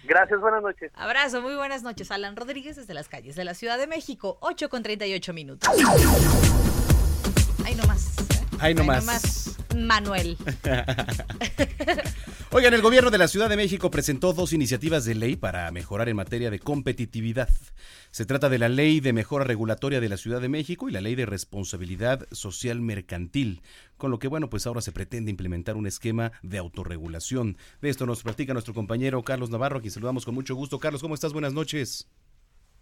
Gracias, buenas noches. Abrazo, muy buenas noches. Alan Rodríguez desde las calles de la Ciudad de México, 8 con 38 minutos. Ahí nomás. Ahí nomás. Ahí nomás. Manuel. Oigan, el gobierno de la Ciudad de México presentó dos iniciativas de ley para mejorar en materia de competitividad. Se trata de la Ley de Mejora Regulatoria de la Ciudad de México y la Ley de Responsabilidad Social Mercantil, con lo que, bueno, pues ahora se pretende implementar un esquema de autorregulación. De esto nos platica nuestro compañero Carlos Navarro, a quien saludamos con mucho gusto. Carlos, ¿cómo estás? Buenas noches.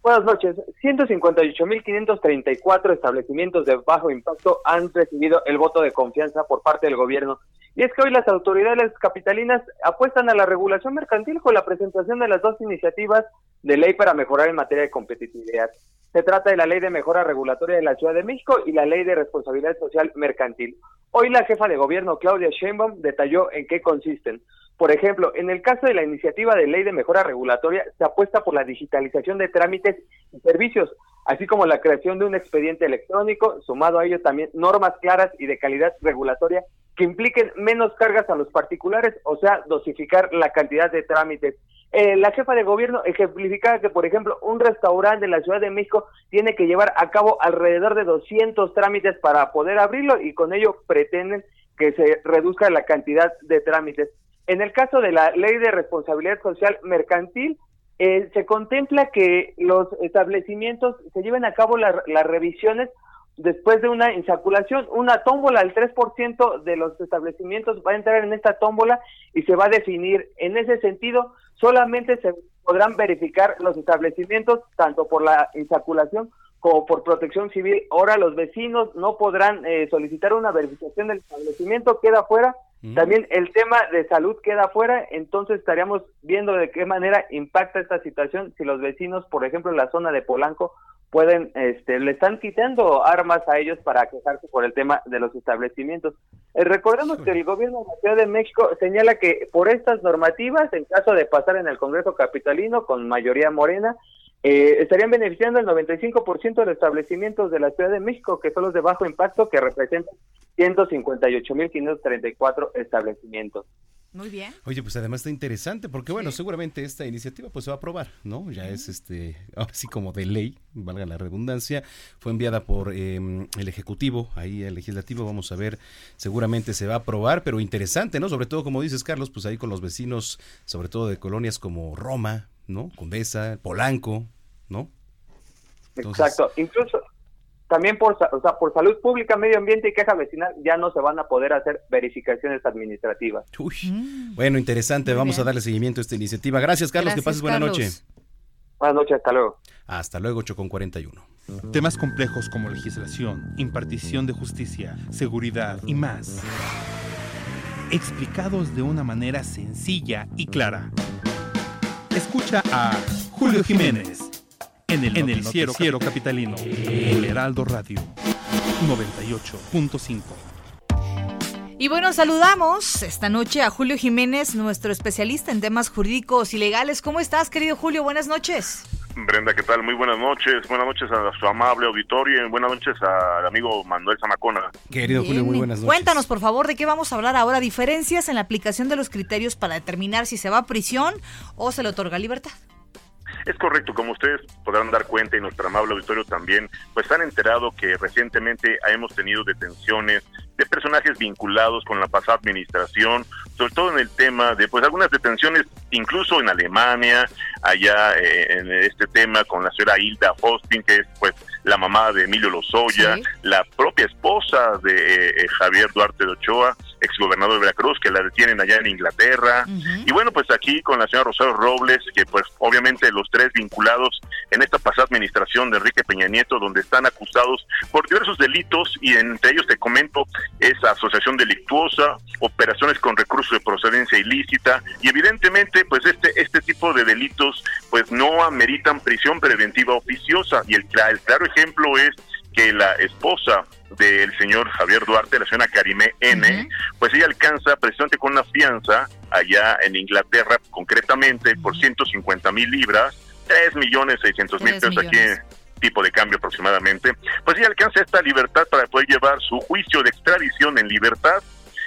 Buenas noches. 158.534 establecimientos de bajo impacto han recibido el voto de confianza por parte del gobierno. Y es que hoy las autoridades capitalinas apuestan a la regulación mercantil con la presentación de las dos iniciativas de ley para mejorar en materia de competitividad. Se trata de la Ley de Mejora Regulatoria de la Ciudad de México y la Ley de Responsabilidad Social Mercantil. Hoy la jefa de gobierno, Claudia Sheinbaum, detalló en qué consisten. Por ejemplo, en el caso de la iniciativa de ley de mejora regulatoria, se apuesta por la digitalización de trámites y servicios, así como la creación de un expediente electrónico, sumado a ello también normas claras y de calidad regulatoria que impliquen menos cargas a los particulares, o sea, dosificar la cantidad de trámites. Eh, la jefa de gobierno ejemplificaba que, por ejemplo, un restaurante en la Ciudad de México tiene que llevar a cabo alrededor de 200 trámites para poder abrirlo y con ello pretenden que se reduzca la cantidad de trámites. En el caso de la ley de responsabilidad social mercantil, eh, se contempla que los establecimientos se lleven a cabo las revisiones después de una insaculación, una tómbola, el 3% de los establecimientos va a entrar en esta tómbola y se va a definir. En ese sentido, solamente se podrán verificar los establecimientos tanto por la insaculación como por protección civil. Ahora los vecinos no podrán eh, solicitar una verificación del establecimiento, queda fuera. Mm. También el tema de salud queda fuera, entonces estaríamos viendo de qué manera impacta esta situación si los vecinos, por ejemplo, en la zona de Polanco, pueden, este, le están quitando armas a ellos para quejarse por el tema de los establecimientos. Eh, recordemos que el gobierno de la Ciudad de México señala que por estas normativas, en caso de pasar en el Congreso Capitalino con mayoría morena, eh, estarían beneficiando el 95% de los establecimientos de la Ciudad de México, que son los de bajo impacto, que representan 158.534 establecimientos. Muy bien. Oye, pues además está interesante porque bueno, seguramente esta iniciativa pues se va a aprobar, ¿no? Ya es este, así como de ley, valga la redundancia, fue enviada por em, el Ejecutivo, ahí el Legislativo, vamos a ver, seguramente se va a aprobar, pero interesante, ¿no? Sobre todo como dices Carlos, pues ahí con los vecinos, sobre todo de colonias como Roma, ¿no? Condesa, Polanco, ¿no? Exacto, incluso también por, o sea, por salud pública, medio ambiente y queja vecinal ya no se van a poder hacer verificaciones administrativas. Mm. Bueno, interesante. Vamos a darle seguimiento a esta iniciativa. Gracias, Carlos. que pases buena noche. Buenas noches, hasta luego. Hasta luego, 8 con 41. Temas complejos como legislación, impartición de justicia, seguridad y más. Explicados de una manera sencilla y clara. Escucha a Julio Jiménez en el, noticiero, capitalino, el Heraldo Radio 98.5. Y bueno, saludamos esta noche a Julio Jiménez, nuestro especialista en temas jurídicos y legales. ¿Cómo estás, querido Julio? Buenas noches. Brenda, ¿qué tal? Muy buenas noches. Buenas noches a su amable auditorio y buenas noches al amigo Manuel Zamacona. Querido Julio, muy buenas noches. Cuéntanos, por favor, de qué vamos a hablar ahora. Diferencias en la aplicación de los criterios para determinar si se va a prisión o se le otorga libertad. Es correcto, como ustedes podrán dar cuenta y nuestro amable auditorio también, pues han enterado que recientemente hemos tenido detenciones de personajes vinculados con la pasada administración, sobre todo en el tema de pues algunas detenciones incluso en Alemania, allá eh, en este tema con la señora Hilda Hosting, que es pues la mamá de Emilio Lozoya, la propia esposa de eh, Javier Duarte de Ochoa, exgobernador de Veracruz, que la detienen allá en Inglaterra. Y bueno, pues aquí con la señora Rosario Robles, que pues obviamente los tres vinculados en esta pasada administración de Enrique Peña Nieto, donde están acusados por diversos delitos y entre ellos te comento es asociación delictuosa, operaciones con recursos de procedencia ilícita y evidentemente pues este este tipo de delitos pues no ameritan prisión preventiva oficiosa y el, el claro ejemplo es que la esposa del señor Javier Duarte, la señora Karime N, pues ella alcanza precisamente con una fianza allá en Inglaterra, concretamente por 150 mil libras, 3 millones 600 mil pesos aquí tipo de cambio aproximadamente, pues ella alcanza esta libertad para poder llevar su juicio de extradición en libertad.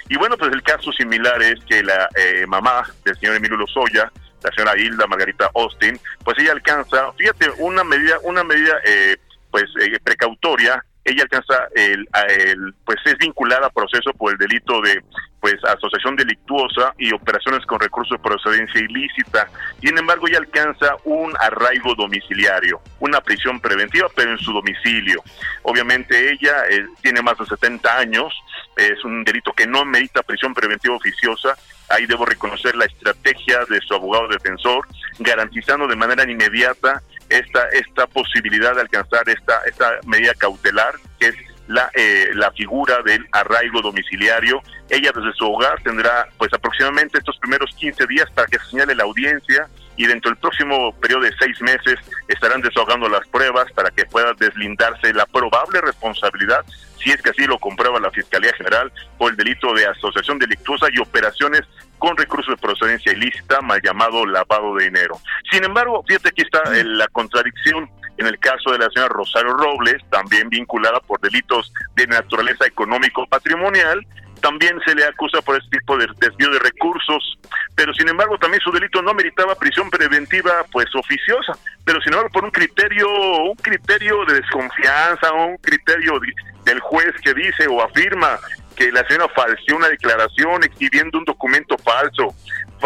Y bueno, pues el caso similar es que la eh, mamá del señor Emilio Lozoya, la señora Hilda Margarita Austin, pues ella alcanza, fíjate, una medida, una medida eh, pues eh, precautoria ella alcanza el, el, pues es vinculada a proceso por el delito de pues asociación delictuosa y operaciones con recursos de procedencia ilícita. Sin embargo, ella alcanza un arraigo domiciliario, una prisión preventiva, pero en su domicilio. Obviamente ella eh, tiene más de 70 años, es un delito que no merita prisión preventiva oficiosa. Ahí debo reconocer la estrategia de su abogado defensor, garantizando de manera inmediata esta, esta posibilidad de alcanzar esta, esta medida cautelar, que es la, eh, la figura del arraigo domiciliario. Ella desde su hogar tendrá pues aproximadamente estos primeros 15 días para que se señale la audiencia y dentro del próximo periodo de seis meses estarán desahogando las pruebas para que pueda deslindarse la probable responsabilidad, si es que así lo comprueba la Fiscalía General, por el delito de asociación delictuosa y operaciones con recursos de procedencia ilícita, mal llamado lavado de dinero. Sin embargo, fíjate aquí está la contradicción en el caso de la señora Rosario Robles, también vinculada por delitos de naturaleza económico-patrimonial, también se le acusa por este tipo de desvío de recursos, pero sin embargo también su delito no meritaba prisión preventiva pues oficiosa, pero sin embargo por un criterio, un criterio de desconfianza, un criterio del juez que dice o afirma que la señora falseó una declaración exhibiendo un documento falso,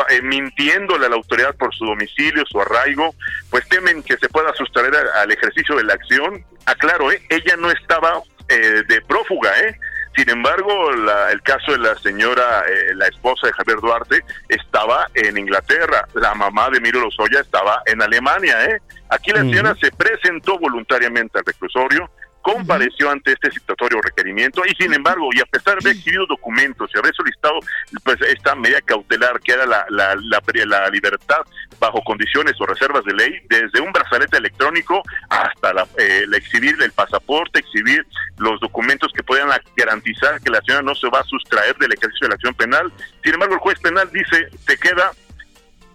eh, mintiéndole a la autoridad por su domicilio, su arraigo, pues temen que se pueda sustraer al ejercicio de la acción. Aclaro, ¿eh? ella no estaba eh, de prófuga, ¿eh? Sin embargo, el caso de la señora, eh, la esposa de Javier Duarte, estaba en Inglaterra. La mamá de Emilio Lozoya estaba en Alemania. ¿eh? Aquí la señora se presentó voluntariamente al reclusorio, compareció ante este citatorio requerimiento y sin embargo, y a pesar de haber exhibido documentos y haber solicitado pues, esta medida cautelar que era la, la, la, libertad bajo condiciones o reservas de ley, desde un brazalete electrónico hasta la, eh, exhibir el pasaporte, exhibir los documentos que puedan garantizar que la señora no se va a sustraer del ejercicio de la acción penal. Sin embargo, el juez penal dice, se queda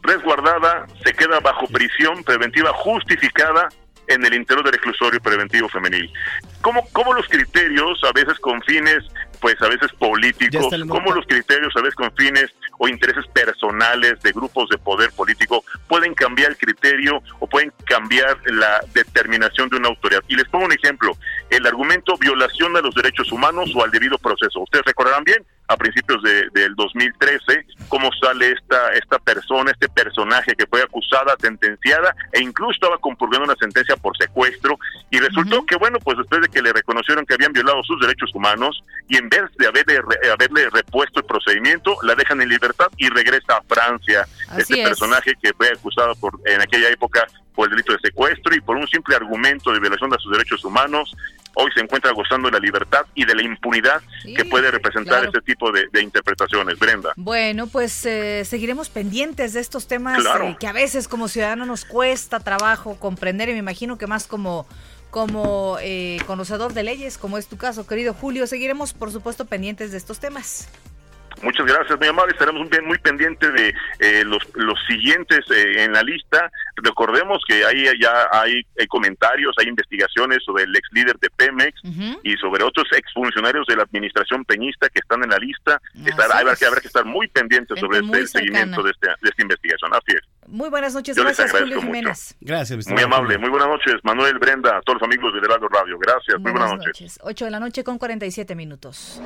resguardada, se queda bajo prisión preventiva justificada en el interior del reclusorio preventivo femenil. ¿Cómo, cómo los criterios, a veces con fines, pues a veces políticos, cómo los criterios, a veces con fines o intereses personales de grupos de poder político pueden cambiar el criterio o pueden cambiar la determinación de una autoridad? Y les pongo un ejemplo, el argumento violación de los derechos humanos o al debido proceso. Ustedes recordarán bien, a principios de, del 2013, cómo sale esta, esta persona, este personaje que fue acusada, sentenciada e incluso estaba compurgando una sentencia por secuestro y resultó que, bueno, pues después de que le reconocieron que habían violado sus derechos humanos y en vez de haberle, haberle repuesto el procedimiento, la dejan en libertad y regresa a Francia. este personaje que fue acusado por en aquella época por el delito de secuestro y por un simple argumento de violación de sus derechos humanos, hoy se encuentra gozando de la libertad y de la impunidad que puede representar este tipo de, interpretaciones, Brenda. Bueno, pues eh, seguiremos pendientes de estos temas eh, que a veces como ciudadanos nos cuesta trabajo comprender y me imagino que más como como eh, conocedor de leyes, como es tu caso, querido Julio, seguiremos por supuesto pendientes de estos temas. Muchas gracias, muy amable. Estaremos muy pendientes de eh, los, los siguientes eh, en la lista. Recordemos que ahí ya hay, comentarios, hay investigaciones sobre el ex líder de Pemex y sobre otros exfuncionarios de la administración peñista que están en la lista. Estar, habrá, que, habrá que estar muy pendientes sobre este, el seguimiento de, este, de esta investigación. Así es. Muy buenas noches, gracias Julio Jiménez. Gracias, Muy amable, muy buenas noches, Manuel, Brenda, todos los amigos de Heraldo Radio. Gracias, muy buenas noches. noches. 8 de la noche con 47 minutos.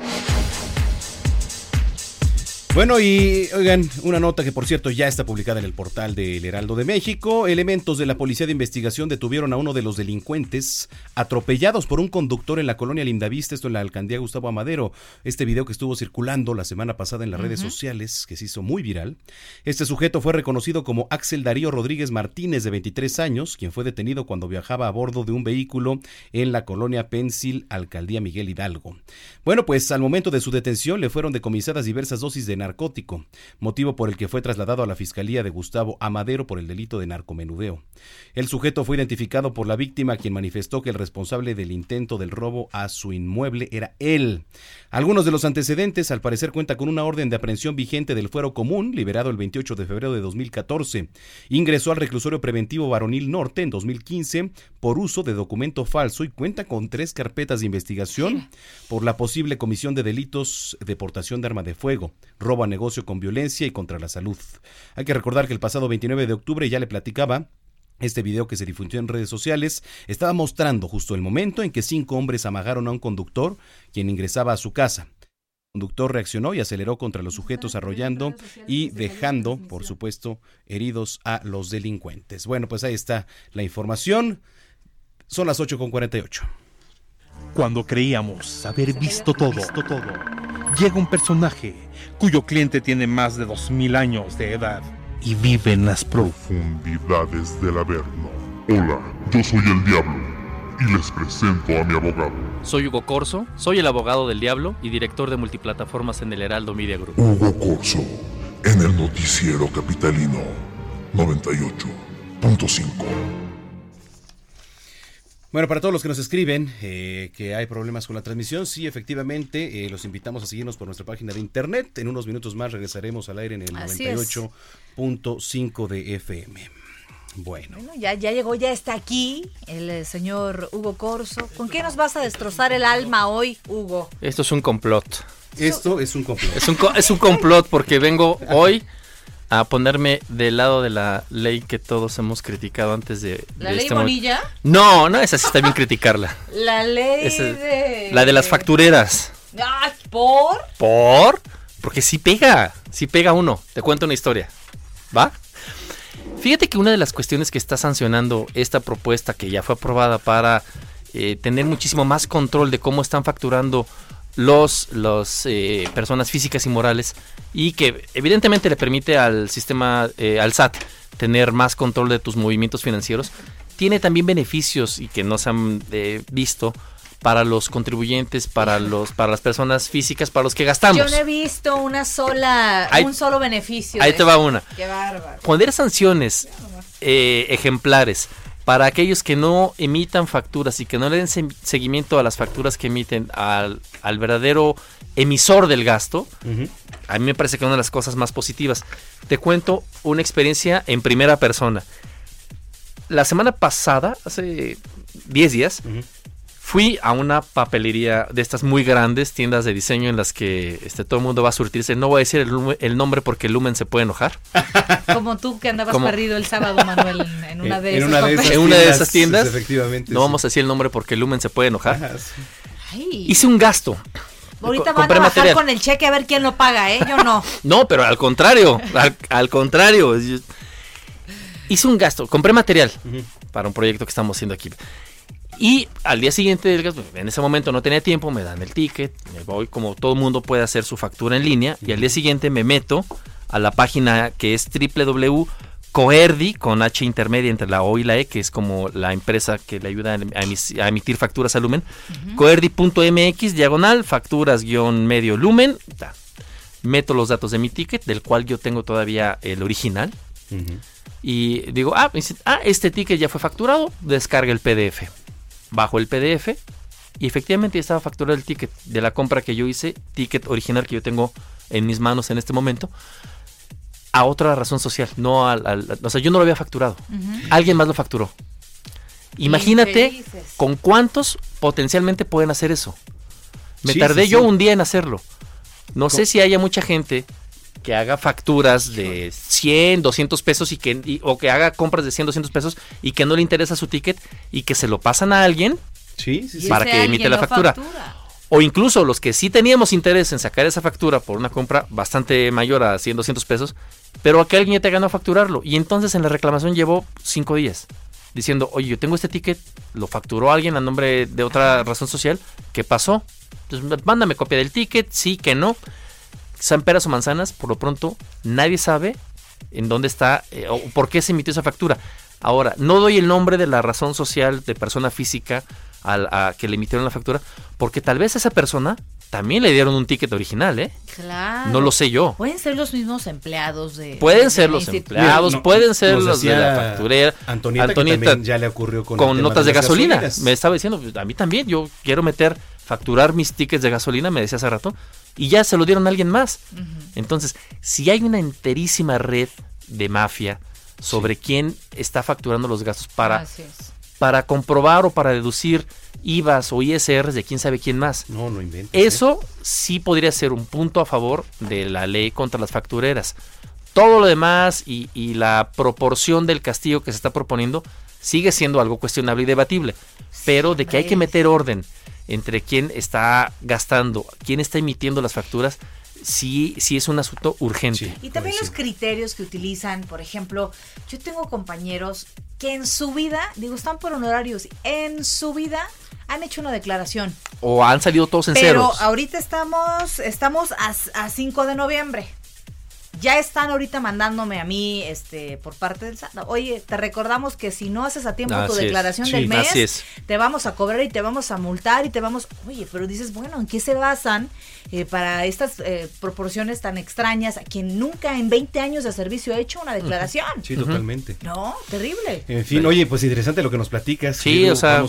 Bueno, y oigan, una nota que por cierto ya está publicada en el portal del Heraldo de México. Elementos de la Policía de Investigación detuvieron a uno de los delincuentes atropellados por un conductor en la colonia Lindavista, esto en la alcaldía Gustavo Amadero. Este video que estuvo circulando la semana pasada en las redes sociales, que se hizo muy viral. Este sujeto fue reconocido como Axel Darío Rodríguez Martínez, de 23 años, quien fue detenido cuando viajaba a bordo de un vehículo en la colonia Pensil, alcaldía Miguel Hidalgo. Bueno, pues al momento de su detención le fueron decomisadas diversas dosis de narcótico, motivo por el que fue trasladado a la Fiscalía de Gustavo Amadero por el delito de narcomenudeo. El sujeto fue identificado por la víctima, quien manifestó que el responsable del intento del robo a su inmueble era él. Algunos de los antecedentes, al parecer, cuenta con una orden de aprehensión vigente del fuero común, liberado el 28 de febrero de 2014. Ingresó al reclusorio preventivo Varonil Norte en 2015 por uso de documento falso y cuenta con tres carpetas de investigación por la posible comisión de delitos de portación de arma de fuego, robo a negocio con violencia y contra la salud. Hay que recordar que el pasado 29 de octubre ya le platicaba este video que se difundió en redes sociales estaba mostrando justo el momento en que cinco hombres amagaron a un conductor quien ingresaba a su casa. El conductor reaccionó y aceleró contra los sujetos arrollando y dejando, por supuesto, heridos a los delincuentes. Bueno, pues ahí está la información. Son las 8.48. Cuando creíamos haber visto todo, todo, llega un personaje cuyo cliente tiene más de 2.000 años de edad y vive en las profundidades del Averno. Hola, yo soy el Diablo y les presento a mi abogado. Soy Hugo Corso, soy el abogado del Diablo y director de multiplataformas en el Heraldo Media Group. Hugo Corso, en el noticiero capitalino 98.5. Bueno, para todos los que nos escriben eh, que hay problemas con la transmisión, sí, efectivamente, eh, los invitamos a seguirnos por nuestra página de internet. En unos minutos más regresaremos al aire en el 98.5 de FM. Bueno. ya, ya llegó, ya está aquí el eh, señor Hugo Corso. ¿Con qué nos vas a destrozar el alma hoy, Hugo? Esto es un complot. Esto es un complot. Es un, es un complot porque vengo hoy a ponerme del lado de la ley que todos hemos criticado antes de... ¿La ley este Bonilla? No, no, esa sí está bien criticarla. La ley de... La de las factureras. ¿Por? ¿Por? Porque sí pega, sí pega uno. Te cuento una historia. ¿Va? Fíjate que una de las cuestiones que está sancionando esta propuesta que ya fue aprobada para eh, tener muchísimo más control de cómo están facturando los, los eh, personas físicas y morales y que evidentemente le permite al sistema, eh, al SAT, tener más control de tus movimientos financieros, tiene también beneficios y que no se han eh, visto para los contribuyentes, para los, para las personas físicas, para los que gastamos. Yo no he visto una sola, un solo beneficio. Ahí te va una. Qué bárbaro. Poner sanciones ejemplares para aquellos que no emitan facturas y que no le den seguimiento a las facturas que emiten al, verdadero emisor del gasto, a mí me parece que es una de las cosas más positivas. Te cuento una experiencia en primera persona. La semana pasada, hace 10 días, Fui a una papelería de estas muy grandes, tiendas de diseño en las que este, todo el mundo va a surtirse. No voy a decir el, nombre porque el Lumen se puede enojar. Como tú que andabas perdido el sábado, Manuel, en, una de, en una de esas, en una de esas tiendas. Efectivamente, no vamos a decir el nombre porque el Lumen se puede enojar. Hice un gasto. Ahorita van a bajar con el cheque a ver quién lo paga, ¿eh? Yo no. no, pero al contrario, al, contrario. Hice un gasto, compré material para un proyecto que estamos haciendo aquí. Y al día siguiente, en ese momento no tenía tiempo, me dan el ticket, me voy como todo el mundo puede hacer su factura en línea y al día siguiente me meto a la página que es www.coerdi con H intermedia entre la O y la E, que es como la empresa que le ayuda a, emitir facturas a Lumen. Coerdi.mx, diagonal, facturas guion medio Lumen. Meto los datos de mi ticket, del cual yo tengo todavía el original. Y digo, ah, ah, este ticket ya fue facturado, descarga el PDF bajo el PDF y efectivamente estaba facturado el ticket de la compra que yo hice, ticket original que yo tengo en mis manos en este momento, a otra razón social, no al, o sea, yo no lo había facturado, alguien más lo facturó. Imagínate con cuántos potencialmente pueden hacer eso. Me tardé yo un día en hacerlo. No sé si haya mucha gente que haga facturas de 100, 200 pesos y que o que haga compras de 100, 200 pesos y que no le interesa su ticket y que se lo pasan a alguien para que emite la factura. O incluso los que sí teníamos interés en sacar esa factura por una compra bastante mayor a 100, 200 pesos, pero a que alguien ya te ganó a facturarlo. Y entonces en la reclamación llevó 5 días diciendo, oye, yo tengo este ticket, lo facturó alguien a nombre de otra razón social, ¿qué pasó? Entonces, mándame copia del ticket, sí, que no. San peras o manzanas, por lo pronto, nadie sabe en dónde está eh, o por qué se emitió esa factura. Ahora, no doy el nombre de la razón social de persona física a, que le emitieron la factura, porque tal vez esa persona también le dieron un ticket original, ¿eh? Claro. No lo sé yo. Pueden ser los mismos empleados de. Pueden ser los empleados, pueden ser los de la facturera. Antonieta, ya le ocurrió con, con notas de, gasolina. Me estaba diciendo, a mí también, yo quiero meter, facturar mis tickets de gasolina, me decía hace rato, y ya se lo dieron a alguien más. Entonces, si hay una enterísima red de mafia sobre quién está facturando los gastos para, para comprobar o para deducir IVAs o ISRs de quién sabe quién más. No, no inventes. Eso ¿eh? sí podría ser un punto a favor de la ley contra las factureras. Todo lo demás y, la proporción del castigo que se está proponiendo sigue siendo algo cuestionable y debatible. Pero de que hay que meter orden entre quién está gastando, quién está emitiendo las facturas, sí, sí es un asunto urgente. y también los criterios que utilizan, por ejemplo, yo tengo compañeros que en su vida, digo, están por honorarios, en su vida han hecho una declaración. O han salido todos en Pero ahorita estamos, estamos a, a 5 de noviembre ya están ahorita mandándome a mí este por parte del SAT. Oye, te recordamos que si no haces a tiempo tu declaración del mes, te vamos a cobrar y te vamos a multar y te vamos, oye, pero dices, bueno, ¿en qué se basan eh, para estas eh, proporciones tan extrañas a quien nunca en 20 años de servicio ha hecho una declaración? Sí, totalmente. No, terrible. En fin, oye, pues interesante lo que nos platicas. Sí, o sea,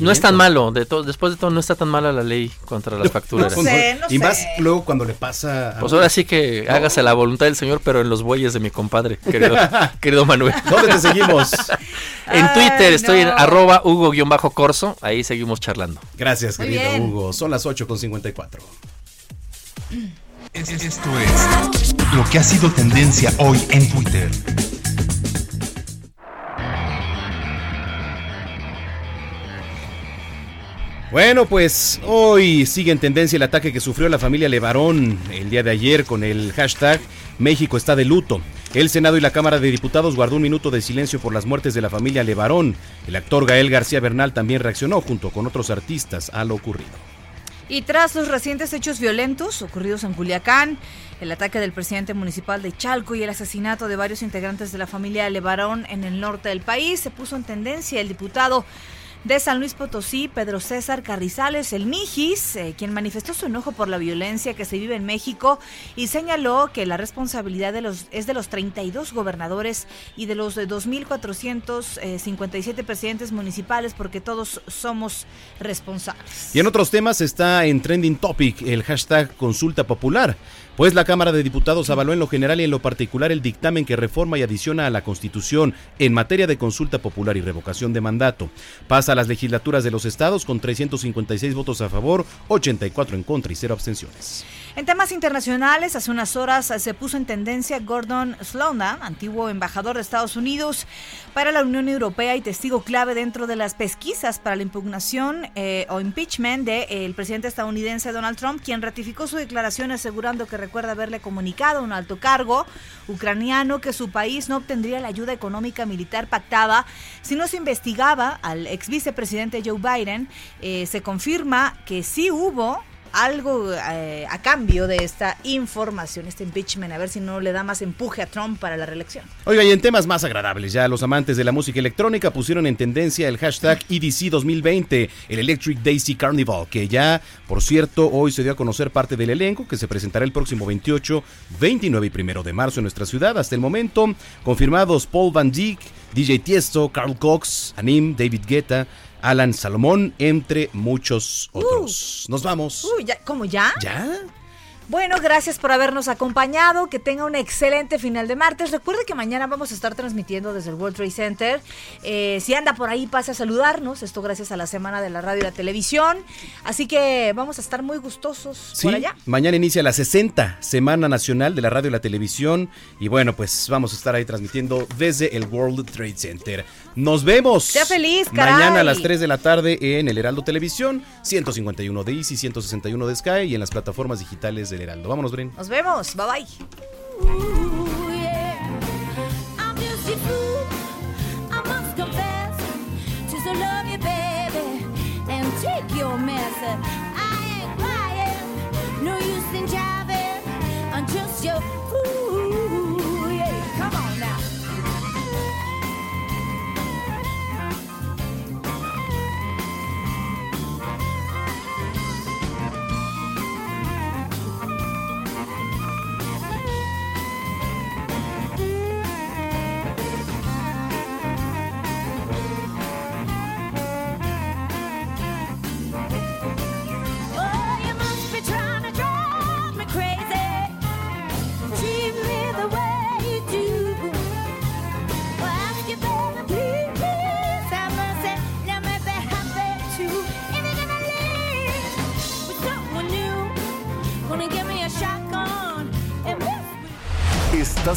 no es, tan malo, de todo, después de todo no está tan mala la ley contra las facturas. No, sé, no y más luego cuando le pasa Pues ahora sí que hágase la voluntad del señor, pero en los bueyes de mi compadre, querido, querido Manuel. ¿Dónde te seguimos? en Twitter estoy en arroba Hugo-Corso, ahí seguimos charlando. Gracias, querido Hugo. Son las 8 con 54. Esto es lo que ha sido tendencia hoy en Twitter. Bueno, pues hoy sigue en tendencia el ataque que sufrió la familia Levarón el día de ayer con el hashtag México está de luto. El Senado y la Cámara de Diputados guardó un minuto de silencio por las muertes de la familia Levarón. El actor Gael García Bernal también reaccionó junto con otros artistas a lo ocurrido. Y tras los recientes hechos violentos ocurridos en Culiacán, el ataque del presidente municipal de Chalco y el asesinato de varios integrantes de la familia Levarón en el norte del país, se puso en tendencia el diputado de San Luis Potosí, Pedro César Carrizales, el Mijis, eh, quien manifestó su enojo por la violencia que se vive en México y señaló que la responsabilidad de los, es de los 32 gobernadores y de los 2.457 presidentes municipales porque todos somos responsables. Y en otros temas está en trending topic el hashtag consulta popular pues la Cámara de Diputados avaló en lo general y en lo particular el dictamen que reforma y adiciona a la Constitución en materia de consulta popular y revocación de mandato. Pasa a las legislaturas de los estados con 356 votos a favor, 84 en contra y cero abstenciones. En temas internacionales, hace unas horas se puso en tendencia Gordon Sloan, antiguo embajador de Estados Unidos para la Unión Europea y testigo clave dentro de las pesquisas para la impugnación eh, o impeachment del presidente estadounidense Donald Trump, quien ratificó su declaración asegurando que recuerda haberle comunicado a un alto cargo ucraniano que su país no obtendría la ayuda económica militar pactada si no se investigaba al ex vicepresidente Joe Biden. Eh, se confirma que sí hubo algo eh, a cambio de esta información, este impeachment, a ver si no le da más empuje a Trump para la reelección. Oiga, y en temas más agradables, ya los amantes de la música electrónica pusieron en tendencia el hashtag EDC 2020, el Electric Daisy Carnival, que ya, por cierto, hoy se dio a conocer parte del elenco que se presentará el próximo 28, 29 y 1 de marzo en nuestra ciudad. Hasta el momento, confirmados Paul Van Dyck, DJ Tiesto, Carl Cox, Anim, David Guetta, Alan Salomón, entre muchos otros. Uh. Nos vamos. Uy, ¿cómo ya? ¿Ya? Bueno, gracias por habernos acompañado. Que tenga un excelente final de martes. Recuerde que mañana vamos a estar transmitiendo desde el World Trade Center. Eh, si anda por ahí, pase a saludarnos. Esto gracias a la Semana de la Radio y la Televisión. Así que vamos a estar muy gustosos Sí, por allá. mañana inicia la 60 Semana Nacional de la Radio y la Televisión. Y bueno, pues vamos a estar ahí transmitiendo desde el World Trade Center. Nos vemos. Sea feliz, caray. Mañana a las 3 de la tarde en el Heraldo Televisión, 151 de Easy, 161 de Sky y en las plataformas digitales del Heraldo. Vámonos, Bren. Nos vemos. Bye bye.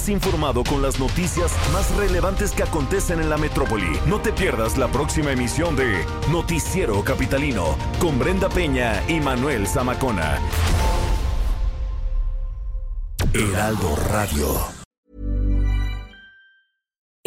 Informado con las noticias más relevantes que acontecen en la metrópoli. No te pierdas la próxima emisión de Noticiero Capitalino con Brenda Peña y Manuel Zamacona. Heraldo Radio.